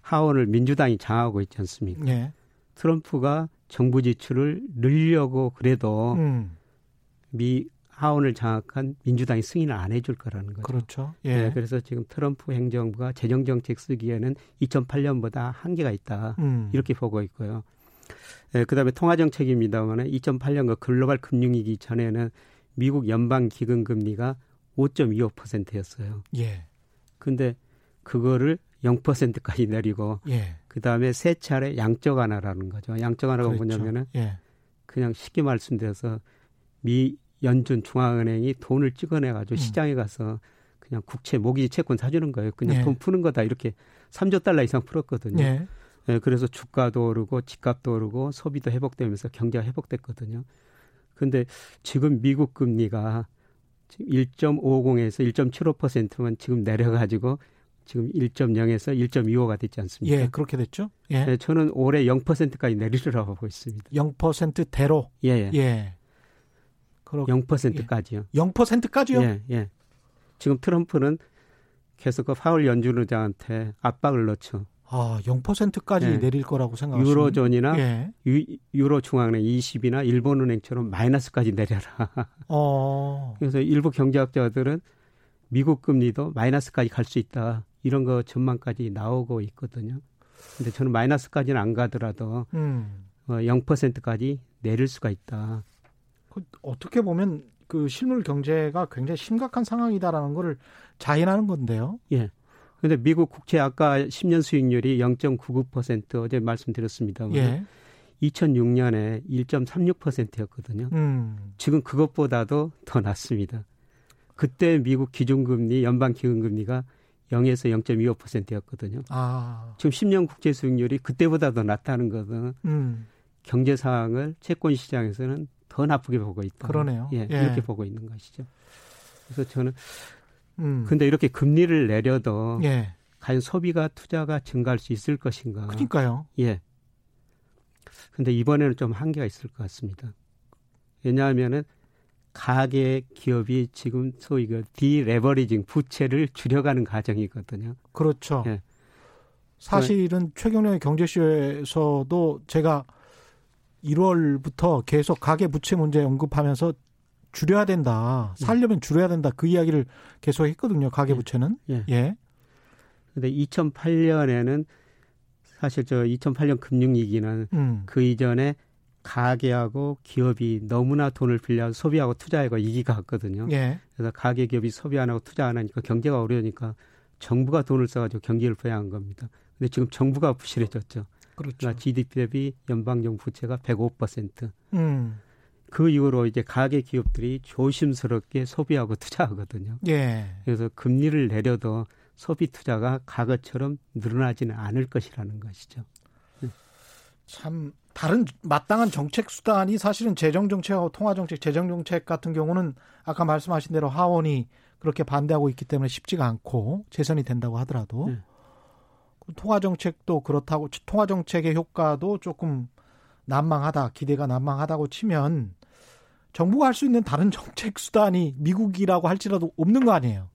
하원을 민주당이 장하고 있지 않습니까? 예. 트럼프가 정부 지출을 늘려고 그래도 음. 미 하원을 장악한 민주당이 승인을 안 해줄 거라는 거죠. 그렇죠. 예. 네, 그래서 지금 트럼프 행정부가 재정 정책 쓰기에는 2008년보다 한계가 있다 음. 이렇게 보고 있고요. 예, 그다음에 통화 정책입니다만은 2008년 그 글로벌 금융위기 전에는 미국 연방 기금 금리가 5.25%였어요. 예. 근데 그거를 0%까지 내리고 예. 그다음에 세 차례 양적 완화라는 거죠. 양적 완화가 그렇죠. 뭐냐면은 예. 그냥 쉽게 말씀드려서 미 연준 중앙은행이 돈을 찍어내 가지고 음. 시장에 가서 그냥 국채 모기 채권 사주는 거예요. 그냥 예. 돈 푸는 거다 이렇게 3조 달러 이상 풀었거든요. 예. 예, 그래서 주가도 오르고 집값도 오르고 소비도 회복되면서 경제가 회복됐거든요. 근데 지금 미국 금리가 1.50에서 1.75%만 지금 내려가지고 지금 1.0에서 1.25가 됐지 않습니까? 예, 그렇게 됐죠. 예. 네, 저는 올해 0%까지 내리리라고 보고 있습니다. 0%대로? 예, 예. 예. 그렇, 0%까지요. 예. 0%까지요? 예, 예. 지금 트럼프는 계속 그 파월 연준 의장한테 압박을 넣죠. 아, 0%까지 예. 내릴 거라고 생각하시면 유로존이나 예. 유, 로 중앙은행 20이나 일본은행처럼 마이너스까지 내려라. 어. *laughs* 그래서 일부 경제학자들은 미국 금리도 마이너스까지 갈 수 있다. 이런 거 전망까지 나오고 있거든요. 근데 저는 마이너스까지는 안 가더라도 음. 어, 0%까지 내릴 수가 있다. 그 어떻게 보면 그 실물 경제가 굉장히 심각한 상황이다라는 거를 자인하는 건데요. 예. 근데 미국 국채 아까 10년 수익률이 0.99% 어제 말씀드렸습니다. 예. 2006년에 1.36%였거든요. 음. 지금 그것보다도 더 낮습니다. 그때 미국 기준금리, 연방 기준금리가 0에서 0.25%였거든요. 아. 지금 10년 국제 수익률이 그때보다 더 낮다는 것은 음. 경제 상황을 채권 시장에서는 더 나쁘게 보고 있다. 그러네요. 예, 예. 이렇게 보고 있는 것이죠. 그래서 저는 음. 근데 이렇게 금리를 내려도 예. 과연 소비가 투자가 증가할 수 있을 것인가? 그러니까요. 예. 근데 이번에는 좀 한계가 있을 것 같습니다. 왜냐하면은 가계 기업이 지금 소위 그 디레버리징 부채를 줄여가는 과정이거든요. 그렇죠. 예. 사실은 최경련의 경제쇼에서도 제가 1월부터 계속 가계 부채 문제 언급하면서 줄여야 된다. 예. 살려면 줄여야 된다. 그 이야기를 계속 했거든요. 가계 예. 부채는. 예. 예. 근데 2008년에는 사실 저 2008년 금융 위기는 음. 그 이전에 가계하고 기업이 너무나 돈을 빌려 소비하고 투자하고 이기가 갔거든요. 예. 그래서 가계 기업이 소비 안 하고 투자 안 하니까 경제가 어려우니까 정부가 돈을 써가지고 경기를 부양한 겁니다. 근데 지금 정부가 부실해졌죠. 그렇죠. GDP 대비 연방정부 부채가 105%. 음. 그 이후로 이제 가계 기업들이 조심스럽게 소비하고 투자하거든요. 예. 그래서 금리를 내려도 소비 투자가 과거처럼 늘어나지는 않을 것이라는 것이죠. 참 다른 마땅한 정책 수단이 사실은 재정 정책하고 통화 정책, 재정 정책 같은 경우는 아까 말씀하신 대로 하원이 그렇게 반대하고 있기 때문에 쉽지가 않고 재선이 된다고 하더라도 네. 통화 정책도 그렇다고 통화 정책의 효과도 조금 난망하다, 기대가 난망하다고 치면 정부가 할 수 있는 다른 *laughs* 정책 수단이 미국이라고 할지라도 없는 거 아니에요?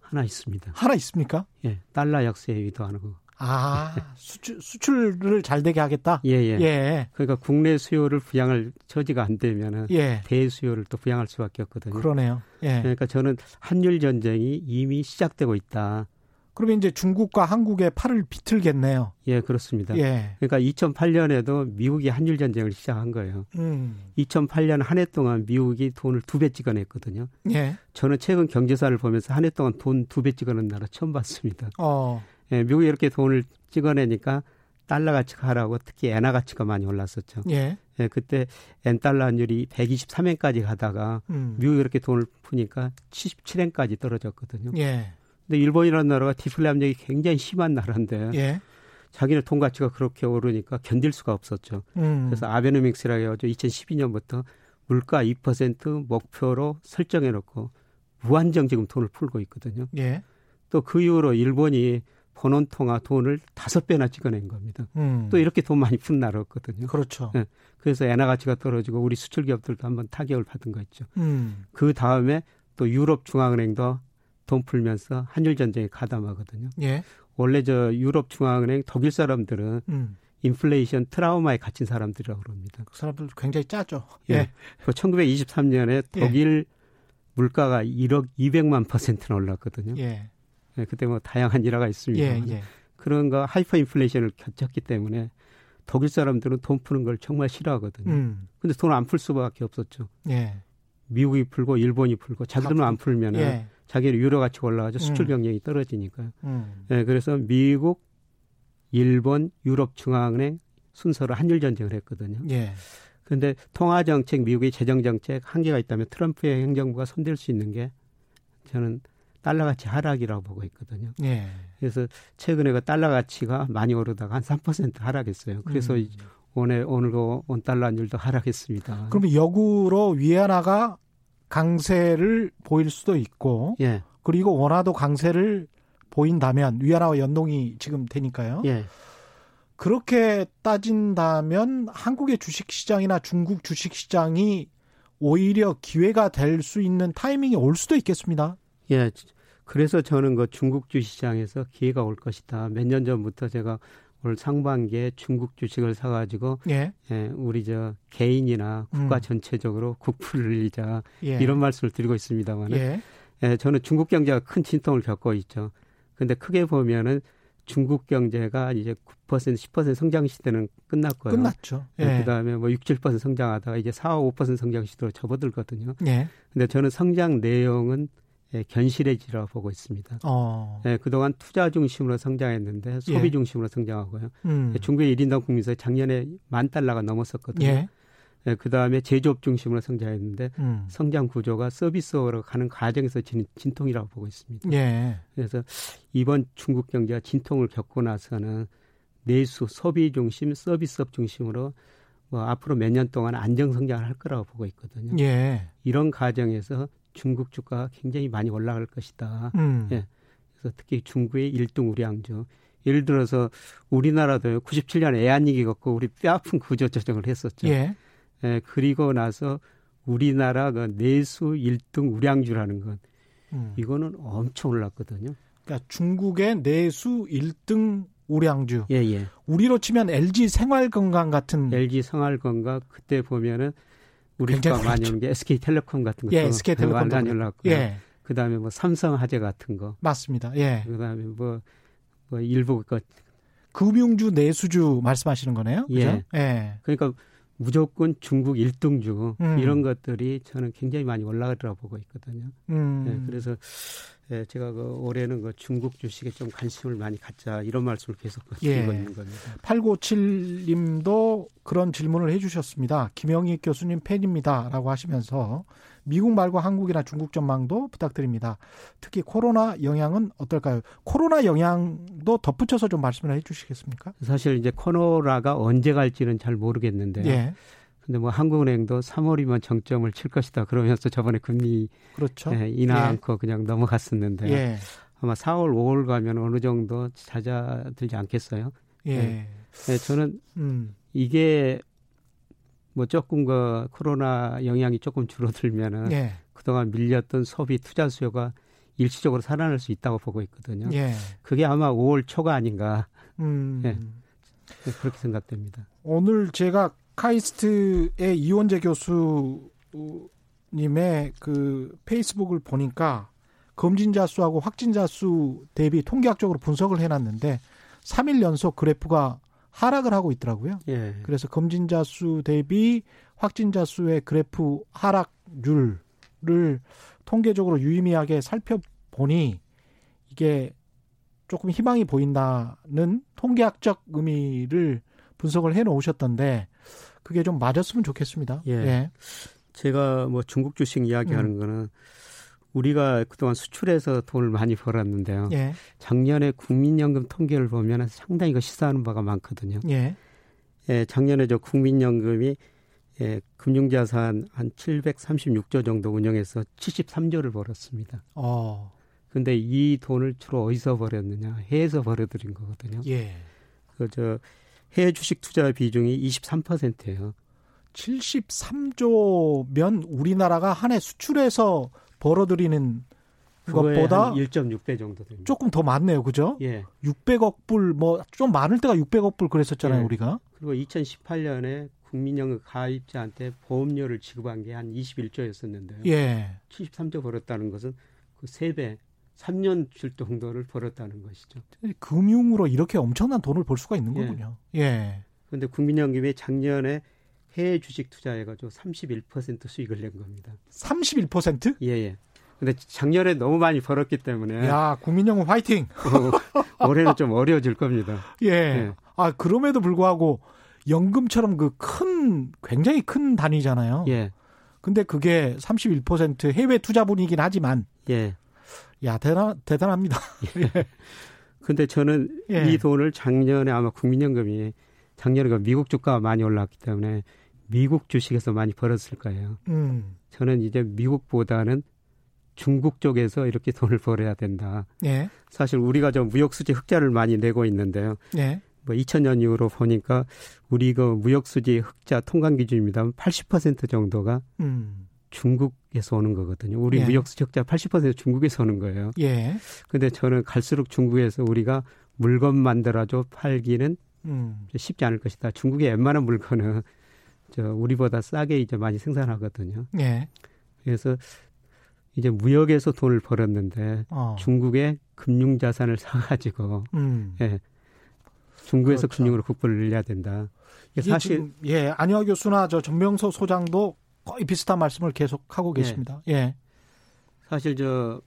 하나 있습니다. 하나 있습니까? 예, 달러 약세 유도하는 거. 아, 수출, 수출을 잘 되게 하겠다? 예, 예. 예. 그러니까 국내 수요를 부양할 처지가 안 되면은 예. 대수요를 또 부양할 수밖에 없거든요. 그러네요. 예. 그러니까 저는 한일 전쟁이 이미 시작되고 있다. 그러면 이제 중국과 한국의 팔을 비틀겠네요. 예, 그렇습니다. 예. 그러니까 2008년에도 미국이 한일 전쟁을 시작한 거예요. 음. 2008년 한 해 동안 미국이 돈을 두 배 찍어냈거든요. 예. 저는 최근 경제사를 보면서 한 해 동안 돈 두 배 찍어낸 나라 처음 봤습니다. 어. 예, 미국이 이렇게 돈을 찍어내니까 달러 가치가 하라고 특히 엔화 가치가 많이 올랐었죠. 예. 예 그때 엔 달러 환율이 123엔까지 가다가 음. 미국이 이렇게 돈을 푸니까 77엔까지 떨어졌거든요. 예. 근데 일본이라는 나라가 디플레 압력이 굉장히 심한 나라인데 예. 자기네 돈 가치가 그렇게 오르니까 견딜 수가 없었죠. 음. 그래서 아베노믹스라고 해가지고 2012년부터 물가 2% 목표로 설정해 놓고 무한정 지금 돈을 풀고 있거든요. 예. 또그 이후로 일본이 번원 통화 돈을 다섯 배나 찍어낸 겁니다. 음. 또 이렇게 돈 많이 푼 나라였거든요. 그렇죠. 네. 그래서 엔화 가치가 떨어지고 우리 수출 기업들도 한번 타격을 받은 거 있죠. 음. 그 다음에 또 유럽 중앙은행도 돈 풀면서 한일 전쟁에 가담하거든요. 예. 원래 저 유럽 중앙은행 독일 사람들은 음. 인플레이션 트라우마에 갇힌 사람들이라고 그럽니다. 그 사람들 굉장히 짜죠. 예. 예. 그 1923년에 독일 예. 물가가 1억 200만 퍼센트나 올랐거든요. 예. 예. 그때 뭐 다양한 일화가 있습니다. 예, 예. 그런 거 하이퍼 인플레이션을 겪었기 때문에 독일 사람들은 돈 푸는 걸 정말 싫어하거든요. 음. 근데 돈 안 풀 수밖에 없었죠. 예. 미국이 풀고 일본이 풀고 자기들은 안 풀면은 예. 자기는 유로 가치가 올라가죠. 수출 음. 경쟁이 떨어지니까요. 음. 네, 그래서 미국, 일본, 유럽 중앙은행 순서로 한일 전쟁을 했거든요. 예. 근데 통화 정책, 미국의 재정 정책 한계가 있다면 트럼프의 행정부가 손댈 수 있는 게 저는 달러 가치 하락이라고 보고 있거든요. 예. 그래서 최근에 그 달러 가치가 많이 오르다가 한 3% 하락했어요. 그래서 음. 오늘 오늘 그 원달러 환율도 하락했습니다. 그러면 역으로 위안화가 강세를 보일 수도 있고 예. 그리고 원화도 강세를 보인다면 위안화와 연동이 지금 되니까요. 예. 그렇게 따진다면 한국의 주식 시장이나 중국 주식 시장이 오히려 기회가 될 수 있는 타이밍이 올 수도 있겠습니다. 예. 그래서 저는 그 중국 주식 시장에서 기회가 올 것이다. 몇 년 전부터 제가 올 상반기에 중국 주식을 사가지고 예. 예 우리 저 개인이나 국가 음. 전체적으로 국부를 늘리자 예. 이런 말씀을 드리고 있습니다. 예. 예, 저는 중국 경제가 큰 진통을 겪고 있죠. 근데 크게 보면은 중국 경제가 이제 9% 10% 성장 시대는 끝났고요. 끝났죠. 예. 그다음에 뭐 6, 7% 성장하다가 이제 4, 5% 성장 시대로 접어들거든요. 예. 근데 저는 성장 내용은 예, 견실해지라고 보고 있습니다. 어. 예, 그동안 투자 중심으로 성장했는데 소비 예. 중심으로 성장하고요. 음. 예, 중국의 1인당 국민세 작년에 만 달러가 넘었었거든요. 예. 예, 그 다음에 제조업 중심으로 성장했는데 음. 성장 구조가 서비스로 가는 과정에서 진, 진통이라고 보고 있습니다. 예. 그래서 이번 중국 경제가 진통을 겪고 나서는 내수, 소비 중심, 서비스업 중심으로 뭐 앞으로 몇 년 동안 안정 성장을 할 거라고 보고 있거든요. 예. 이런 과정에서 중국 주가가 굉장히 많이 올라갈 것이다. 음. 예. 그래서 특히 중국의 1등 우량주. 예를 들어서 우리나라도 97년에 애한위기 겪고 우리 뼈아픈 구조 조정을 했었죠. 예. 예, 그리고 나서 우리나라 가 내수 1등 우량주라는 건 음. 이거는 엄청 올랐거든요. 그러니까 중국의 내수 1등 우량주. 예, 예. 우리로 치면 LG 생활건강 같은 LG 생활건강 그때 보면은 우리가 많이 오는 게 SK텔레콤 같은 것도 예, SK텔레콤 많이 올랐고 예. 그다음에 뭐 삼성화재 같은 거 맞습니다. 예. 그다음에 뭐, 뭐 일부 그 금융주 내수주 말씀하시는 거네요. 그죠? 예. 예. 그러니까 무조건 중국 1등주 음. 이런 것들이 저는 굉장히 많이 올라가더라고 보고 있거든요. 음. 네, 그래서 예, 제가 그 올해는 그 중국 주식에 좀 관심을 많이 갖자 이런 말씀을 계속 예. 드리고 있는 겁니다. 897님도 그런 질문을 해주셨습니다. 김영희 교수님 팬입니다라고 하시면서 미국 말고 한국이나 중국 전망도 부탁드립니다. 특히 코로나 영향은 어떨까요? 코로나 영향도 덧붙여서 좀 말씀을 해주시겠습니까? 사실 이제 코로나가 언제 갈지는 잘 모르겠는데. 예. 근데 뭐 한국은행도 3월이면 정점을 칠 것이다 그러면서 저번에 금리 그렇죠. 예, 인하 예. 않고 그냥 넘어갔었는데 예. 아마 4월, 5월 가면 어느 정도 잦아들지 않겠어요? 예. 예. 예 저는 음. 이게 뭐 조금 그 코로나 영향이 조금 줄어들면은 예. 그동안 밀렸던 소비 투자 수요가 일시적으로 살아날 수 있다고 보고 있거든요. 예. 그게 아마 5월 초가 아닌가. 음. 예. 그렇게 생각됩니다. 오늘 제가 카이스트의 이원재 교수님의 그 페이스북을 보니까 검진자 수하고 확진자 수 대비 통계학적으로 분석을 해놨는데 3일 연속 그래프가 하락을 하고 있더라고요. 예. 그래서 검진자 수 대비 확진자 수의 그래프 하락률을 통계적으로 유의미하게 살펴보니 이게 조금 희망이 보인다는 통계학적 의미를 분석을 해 놓으셨던데 그게 좀 맞았으면 좋겠습니다. 예. 예. 제가 뭐 중국 주식 이야기하는 음. 거는 우리가 그동안 수출해서 돈을 많이 벌었는데요. 예. 작년에 국민연금 통계를 보면 상당히 시사하는 바가 많거든요. 예. 예, 작년에 저 국민연금이 예, 금융자산 한 736조 정도 운영해서 73조를 벌었습니다. 어. 근데 이 돈을 주로 어디서 벌었느냐? 해외에서 벌어들인 거거든요. 예. 그저 해외 주식 투자 비중이 23%예요. 73조면 우리나라가 한 해 수출해서 벌어들이는 것보다 1.6배 정도 됩니다. 조금 더 많네요. 그죠? 예. 600억 불, 뭐, 좀 많을 때가 600억 불 그랬었잖아요, 예. 우리가. 그리고 2018년에 국민연금 가입자한테 보험료를 지급한 게 한 21조였었는데요. 예. 73조 벌었다는 것은 그 3배, 3년 줄 정도를 벌었다는 것이죠. 금융으로 이렇게 엄청난 돈을 벌 수가 있는 예. 거군요. 예. 그런데 국민연금이 작년에 해외 주식 투자해가지고 31% 수익을 낸 겁니다. 31%? 예, 예. 근데 작년에 너무 많이 벌었기 때문에. 야, 국민연금 화이팅! 어, 올해는 좀 어려워질 겁니다. *laughs* 예. 예. 아, 그럼에도 불구하고 연금처럼 그 큰, 굉장히 큰 단위잖아요. 예. 근데 그게 31% 해외 투자분이긴 하지만. 예. 야, 대단, 대단합니다. *laughs* 예. 근데 저는 예. 이 돈을 작년에 아마 국민연금이 작년에 그 미국 주가가 많이 올랐기 때문에 미국 주식에서 많이 벌었을 거예요. 음. 저는 이제 미국보다는 중국 쪽에서 이렇게 돈을 벌어야 된다. 예. 사실 우리가 좀 무역 수지 흑자를 많이 내고 있는데요. 예. 뭐 2000년 이후로 보니까 우리 그 무역 수지 흑자 통관 기준입니다. 80% 정도가 음. 중국에서 오는 거거든요. 우리 예. 무역 수지 흑자 80% 중국에서 오는 거예요. 예. 근데 저는 갈수록 중국에서 우리가 물건 만들어줘 팔기는 음. 쉽지 않을 것이다. 중국의 웬만한 물건은 저 우리보다 싸게 이제 많이 생산하거든요. 예. 그래서 이제 무역에서 돈을 벌었는데 어. 중국의 금융 자산을 사가지고 음. 예, 중국에서 그렇죠. 금융으로 국부를 늘려야 된다. 사실 예 안효아 교수나 저 전명서 소장도 거의 비슷한 말씀을 계속 하고 예. 계십니다. 예. 예. 사실 저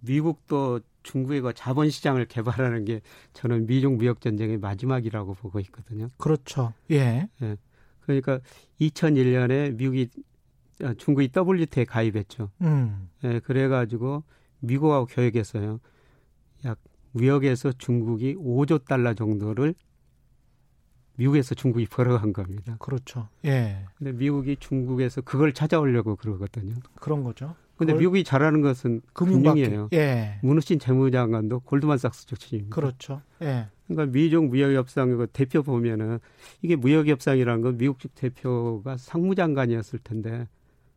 미국도 중국의 그 자본 시장을 개발하는 게 저는 미중 무역 전쟁의 마지막이라고 보고 있거든요. 그렇죠. 예. 예. 그러니까 2001년에 미국이 아, 중국이 WTO에 가입했죠. 음. 예, 그래가지고 미국하고 교역했어요. 약 무역에서 중국이 5조 달러 정도를 미국에서 중국이 벌어간 겁니다. 그렇죠. 예. 근데 미국이 중국에서 그걸 찾아오려고 그러거든요. 그런 거죠. 근데 미국이 잘하는 것은 금융이에요. 예. 문우신 재무장관도 골드만삭스 조치입니다. 그렇죠. 예. 그러니까 미중 무역협상 그 대표 보면은 이게 무역협상이라는 건 미국 측 대표가 상무장관이었을 텐데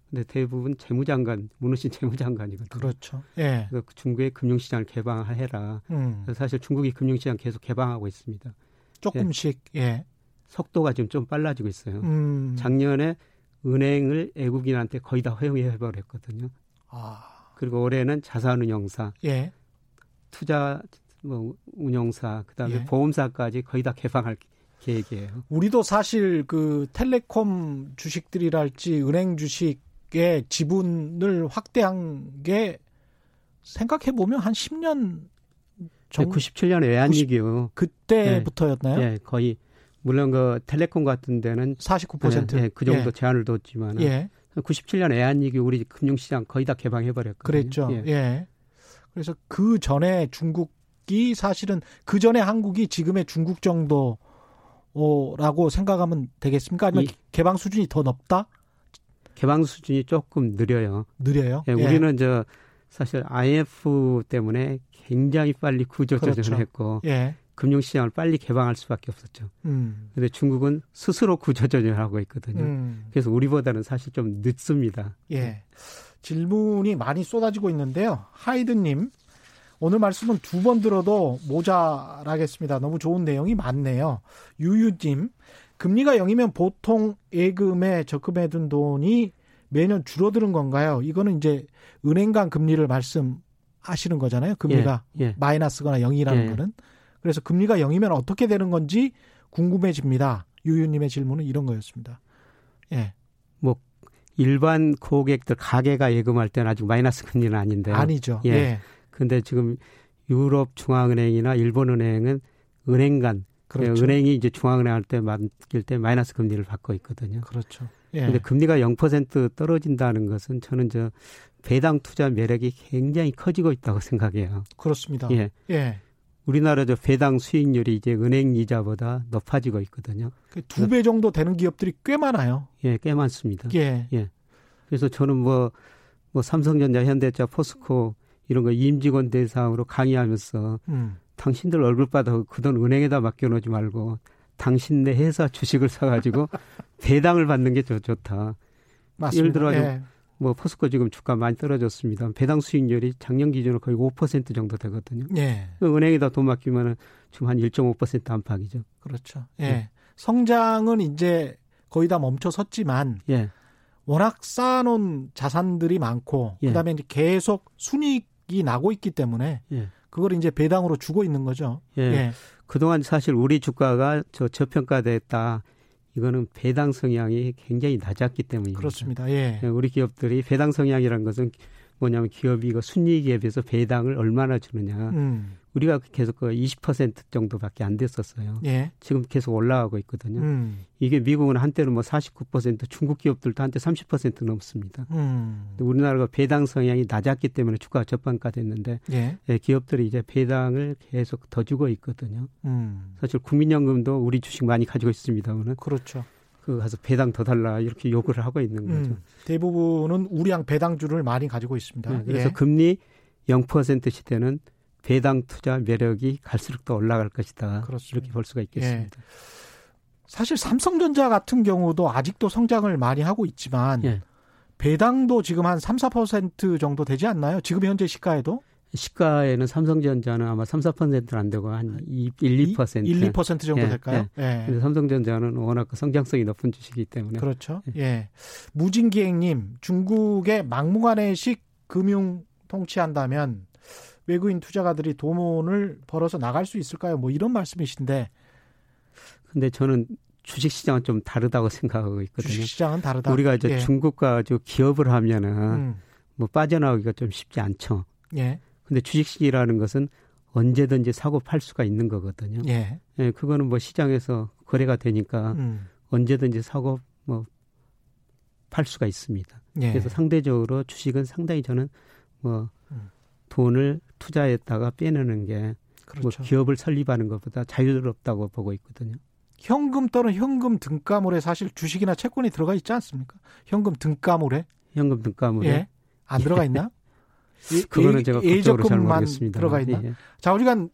근데 대부분 재무장관, 문우신 *laughs* 재무장관이거든요. 그렇죠. 예. 그래서 중국의 금융시장을 개방해라. 음. 사실 중국이 금융시장 계속 개방하고 있습니다. 조금씩 예. 예. 속도가 지금 좀 빨라지고 있어요. 음. 작년에 은행을 애국인한테 거의 다 허용해 버렸거든요. 아. 그리고 올해는 자산운용사, 예. 투자 뭐 운용사, 그다음에 예. 보험사까지 거의 다 개방할 계획이에요. 우리도 사실 그 텔레콤 주식들이랄지 은행 주식의 지분을 확대한 게 생각해 보면 한 10년 정 97년 외환위기요. 그때부터였나요? 네, 네, 거의 물론 그 텔레콤 같은 데는 49% 네, 그 정도 예. 제한을 뒀지만 예. 97년 애한위기 우리 금융시장 거의 다 개방해 버렸거든요. 그랬죠. 예. 예. 그래서 그 전에 중국 이 사실은 그 전에 한국이 지금의 중국 정도라고 생각하면 되겠습니까? 아니면 개방 수준이 더 높다? 개방 수준이 조금 느려요. 느려요? 예, 우리는 저 사실 IF 때문에 굉장히 빨리 구조 조정을 그렇죠. 했고 예. 금융시장을 빨리 개방할 수밖에 없었죠. 음. 근데 중국은 스스로 구조조정을 하고 있거든요. 음. 그래서 우리보다는 사실 좀 늦습니다. 예. 질문이 많이 쏟아지고 있는데요. 하이드님, 오늘 말씀은 두번 들어도 모자라겠습니다. 너무 좋은 내용이 많네요. 유유님, 금리가 0이면 보통 예금에 적금해둔 돈이 매년 줄어드는 건가요? 이거는 이제 은행 간 금리를 말씀하시는 거잖아요. 금리가 예, 예. 마이너스거나 0이라는 예. 거는. 그래서 금리가 0이면 어떻게 되는 건지 궁금해집니다. 유유님의 질문은 이런 거였습니다. 예. 뭐 일반 고객들 가게가 예금할 때는 아직 마이너스 금리는 아닌데 아니죠. 예. 예. 근데 지금 유럽 중앙은행이나 일본 은행은 은행 간 그렇죠. 은행이 이제 중앙은행 할 때 맡길 때 마이너스 금리를 받고 있거든요. 그렇죠. 예. 근데 금리가 0% 떨어진다는 것은 저는 저 배당 투자 매력이 굉장히 커지고 있다고 생각해요. 그렇습니다. 예. 예. 우리나라 저 배당 수익률이 이제 은행 이자보다 높아지고 있거든요. 그 두배 정도 되는 기업들이 꽤 많아요. 예, 꽤 많습니다. 예. 예. 그래서 저는 뭐, 뭐 삼성전자, 현대차, 포스코 이런 거 임직원 대상으로 강의하면서 음. 당신들 얼굴 받아 그 돈 은행에다 맡겨놓지 말고 당신네 회사 주식을 사가지고 *laughs* 배당을 받는 게 좋, 좋다. 맞습니다. 예를 들어 예. 뭐 포스코 지금 주가 많이 떨어졌습니다. 배당 수익률이 작년 기준으로 거의 5% 정도 되거든요. 예. 그 은행에다 돈 맡기면은 지금 한 1.5% 안팎이죠. 그렇죠. 예. 예. 성장은 이제 거의 다 멈춰 섰지만 예. 워낙 쌓아놓은 자산들이 많고 예. 그다음에 이제 계속 순이익 이 나고 있기 때문에 예. 그걸 이제 배당으로 주고 있는 거죠. 예. 예. 그동안 사실 우리 주가가 저 저평가됐다. 이거는 배당 성향이 굉장히 낮았기 때문입니다. 그렇습니다. 예. 예. 우리 기업들이 배당 성향이라는 것은 뭐냐면 기업이 그 순이익에 비해서 배당을 얼마나 주느냐. 음. 우리가 계속 그 20% 정도밖에 안 됐었어요. 예. 지금 계속 올라가고 있거든요. 음. 이게 미국은 한때는 뭐 49%, 중국 기업들도 한때 30% 넘습니다. 음. 우리나라가 배당 성향이 낮았기 때문에 주가가 저평가됐는데 예. 예, 기업들이 이제 배당을 계속 더 주고 있거든요. 음. 사실 국민연금도 우리 주식 많이 가지고 있습니다만은 그렇죠. 그 가서 배당 더 달라 이렇게 요구를 하고 있는 거죠. 음. 대부분은 우량 배당주를 많이 가지고 있습니다. 네, 그래서 예. 금리 0% 시대는 배당 투자 매력이 갈수록 더 올라갈 것이다. 그렇습니다. 이렇게 볼 수가 있겠습니다. 예. 사실 삼성전자 같은 경우도 아직도 성장을 많이 하고 있지만 예. 배당도 지금 한 3, 4% 정도 되지 않나요? 지금 현재 시가에도? 시가에는 삼성전자는 아마 3, 4%는 안 되고 한 2, 1, 2%. 1, 2% 정도 예, 될까요? 예. 예. 삼성전자는 워낙 그 성장성이 높은 주식이기 때문에. 그렇죠. 예. 예. 무진기행님, 중국의 막무가내식 금융 통치한다면 외국인 투자가들이 돈을 벌어서 나갈 수 있을까요? 뭐 이런 말씀이신데. 근데 저는 주식 시장은 좀 다르다고 생각하고 있거든요. 주식 시장은 다르다. 우리가 이제 예. 중국과 기업을 하면은 음. 뭐 빠져나오기가 좀 쉽지 않죠. 예. 근데 주식시장이라는 것은 언제든지 사고 팔 수가 있는 거거든요. 예. 예 그거는 뭐 시장에서 거래가 되니까 음. 언제든지 사고 뭐 팔 수가 있습니다. 예. 그래서 상대적으로 주식은 상당히 저는 뭐 음. 돈을 투자했다가 빼내는 게뭐 그렇죠. 기업을 설립하는 것보다 자유롭다고 보고 있거든요. 현금 또는 현금 등가물에 사실 주식이나 채권이 들어가 있지 않습니까? 현금 등가물에? 현금 등가물에? 예. 안 들어가 있나? *laughs* 그거는 제가 국적으로 잘 모르겠습니다. 들어가 있나? 예. 자, 우리가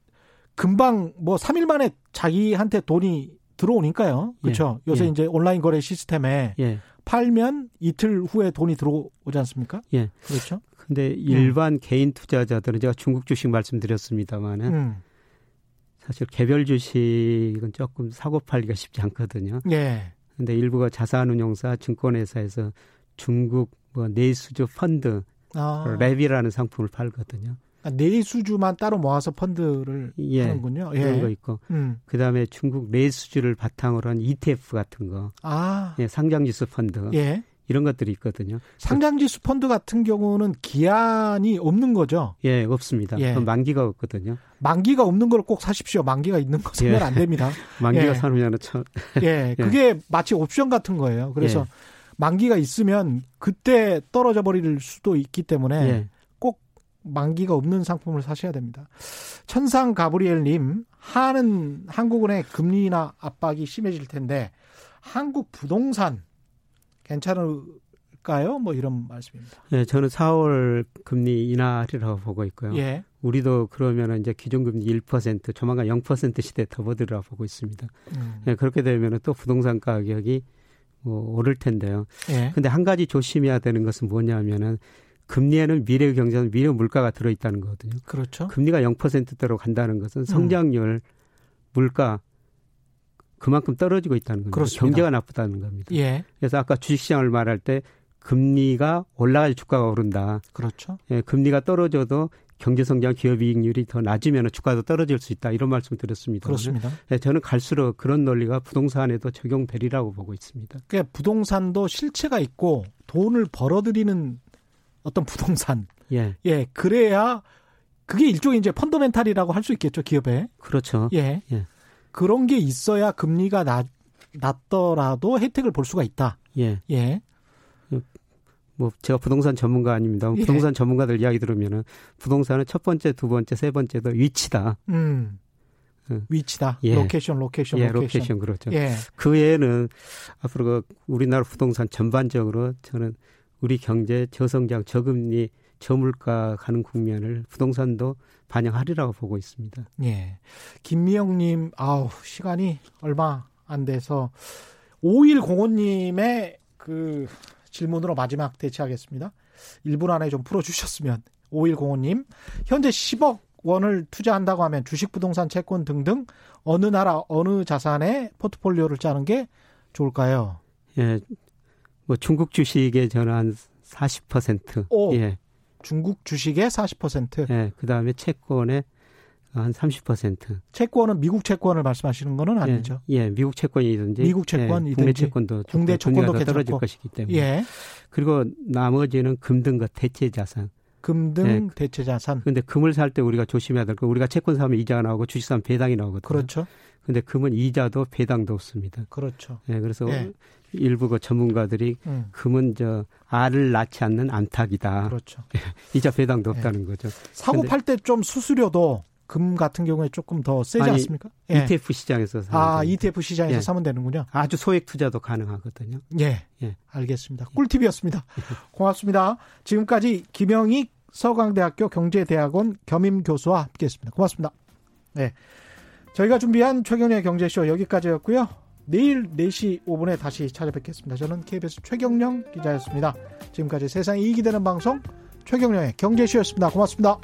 금방 뭐 3일 만에 자기한테 돈이 들어오니까요. 그렇죠? 예. 요새 예. 이제 온라인 거래 시스템에 예. 팔면 이틀 후에 돈이 들어오지 않습니까? 예. 그렇죠? 근데 일반 음. 개인 투자자들은 제가 중국 주식 말씀드렸습니다만은 음. 사실 개별 주식은 조금 사고 팔기가 쉽지 않거든요. 예. 근데 일부가 자산운용사, 증권회사에서 중국 뭐 내수주 펀드 아. 랩이라는 상품을 팔거든요. 아, 내수주만 따로 모아서 펀드를 예, 하는군요. 예. 그런 거 있고, 음. 그 다음에 중국 내수주를 바탕으로 한 ETF 같은 거, 아. 예, 상장지수 펀드, 예. 이런 것들이 있거든요. 상장지수 펀드 같은 경우는 기한이 없는 거죠? 예, 없습니다. 예. 만기가 없거든요. 만기가 없는 걸 꼭 사십시오. 만기가 있는 거 사면 예. 안 됩니다. *laughs* 만기가 예. 사면은 참. *laughs* 예, 그게 마치 옵션 같은 거예요. 그래서 예. 만기가 있으면 그때 떨어져 버릴 수도 있기 때문에 예. 꼭 만기가 없는 상품을 사셔야 됩니다. 천상 가브리엘님, 하는 한국은의 금리나 압박이 심해질 텐데 한국 부동산 괜찮을까요? 뭐 이런 말씀입니다. 네, 저는 4월 금리 인하리라고 보고 있고요. 예. 우리도 그러면 이제 기존금리 1% 조만간 0% 시대 접어들으라 보고 있습니다. 음. 네, 그렇게 되면 또 부동산 가격이 뭐 오를 텐데요. 예. 근데 한 가지 조심해야 되는 것은 뭐냐면은 금리에는 미래 경제는 미래 물가가 들어 있다는 거거든요. 그렇죠. 금리가 0%대로 간다는 것은 음. 성장률, 음. 물가 그만큼 떨어지고 있다는 겁니다. 그렇습니다. 경제가 나쁘다는 겁니다. 예. 그래서 아까 주식시장을 말할 때 금리가 올라갈 주가가 오른다. 그렇죠. 예, 금리가 떨어져도 경제 성장 기업 이익률이 더 낮으면 주가도 떨어질 수 있다. 이런 말씀 을 드렸습니다. 그렇습니다. 예, 저는 갈수록 그런 논리가 부동산에도 적용되리라고 보고 있습니다. 그러니까 부동산도 실체가 있고 돈을 벌어들이는 어떤 부동산. 예. 예, 그래야 그게 일종의 이제 fundamental이라고 할 수 있겠죠, 기업에. 그렇죠. 예. 예. 그런 게 있어야 금리가 낮, 낮더라도 혜택을 볼 수가 있다. 예. 예. 뭐 제가 부동산 전문가 아닙니다. 예. 부동산 전문가들 이야기 들으면은 부동산은 첫 번째, 두 번째, 세 번째도 위치다. 음. 위치다. 예. location, location, 예, location. location 그렇죠. 예. 그 외에는 앞으로 그 우리나라 부동산 전반적으로 저는 우리 경제 저성장, 저금리, 저물가 가는 국면을 부동산도 반영하리라고 보고 있습니다. 예. 김미영님, 아우, 시간이 얼마 안 돼서 5105님의 그 질문으로 마지막 대체하겠습니다. 1분 안에 좀 풀어주셨으면. 5105님, 현재 10억 원을 투자한다고 하면 주식, 부동산, 채권 등등 어느 나라, 어느 자산에 포트폴리오를 짜는 게 좋을까요? 예, 뭐 중국 주식에 저는 한 40%. 오, 예. 중국 주식의 40%. 예, 그 다음에 채권의 한 30%. 채권은 미국 채권을 말씀하시는 거는 아니죠? 예, 예 미국 채권이든지 미국 채권, 예, 국내 채권도 국내 채권도 떨어질 것이기 때문에. 예. 그리고 나머지는 금 등과 대체 자산. 금등 예. 대체 자산. 근데 금을 살 때 우리가 조심해야 될 거 우리가 채권 사면 이자가 나오고 주식 사면 배당이 나오거든요. 그렇죠. 근데 금은 이자도 배당도 없습니다. 그렇죠. 예, 그래서 예. 일부 그 전문가들이 음. 금은 저 알을 낳지 않는 암탉이다. 그렇죠. *laughs* 이자 배당도 예. 없다는 거죠. 사고 팔 때 좀 수수료도 금 같은 경우에 조금 더 세지 아니, 않습니까? 예. ETF 시장에서 아 됩니다. ETF 시장에서 예. 사면 되는군요. 아주 소액 투자도 가능하거든요. 예, 예. 알겠습니다. 꿀팁이었습니다. *laughs* 고맙습니다. 지금까지 김영익 서강대학교 경제대학원 겸임 교수와 함께했습니다. 고맙습니다. 네, 저희가 준비한 최경련의 경제쇼 여기까지였고요. 내일 4시 5분에 다시 찾아뵙겠습니다. 저는 KBS 최경령 기자였습니다. 지금까지 세상이 이익이 되는 방송 최경령의 경제쇼였습니다. 고맙습니다.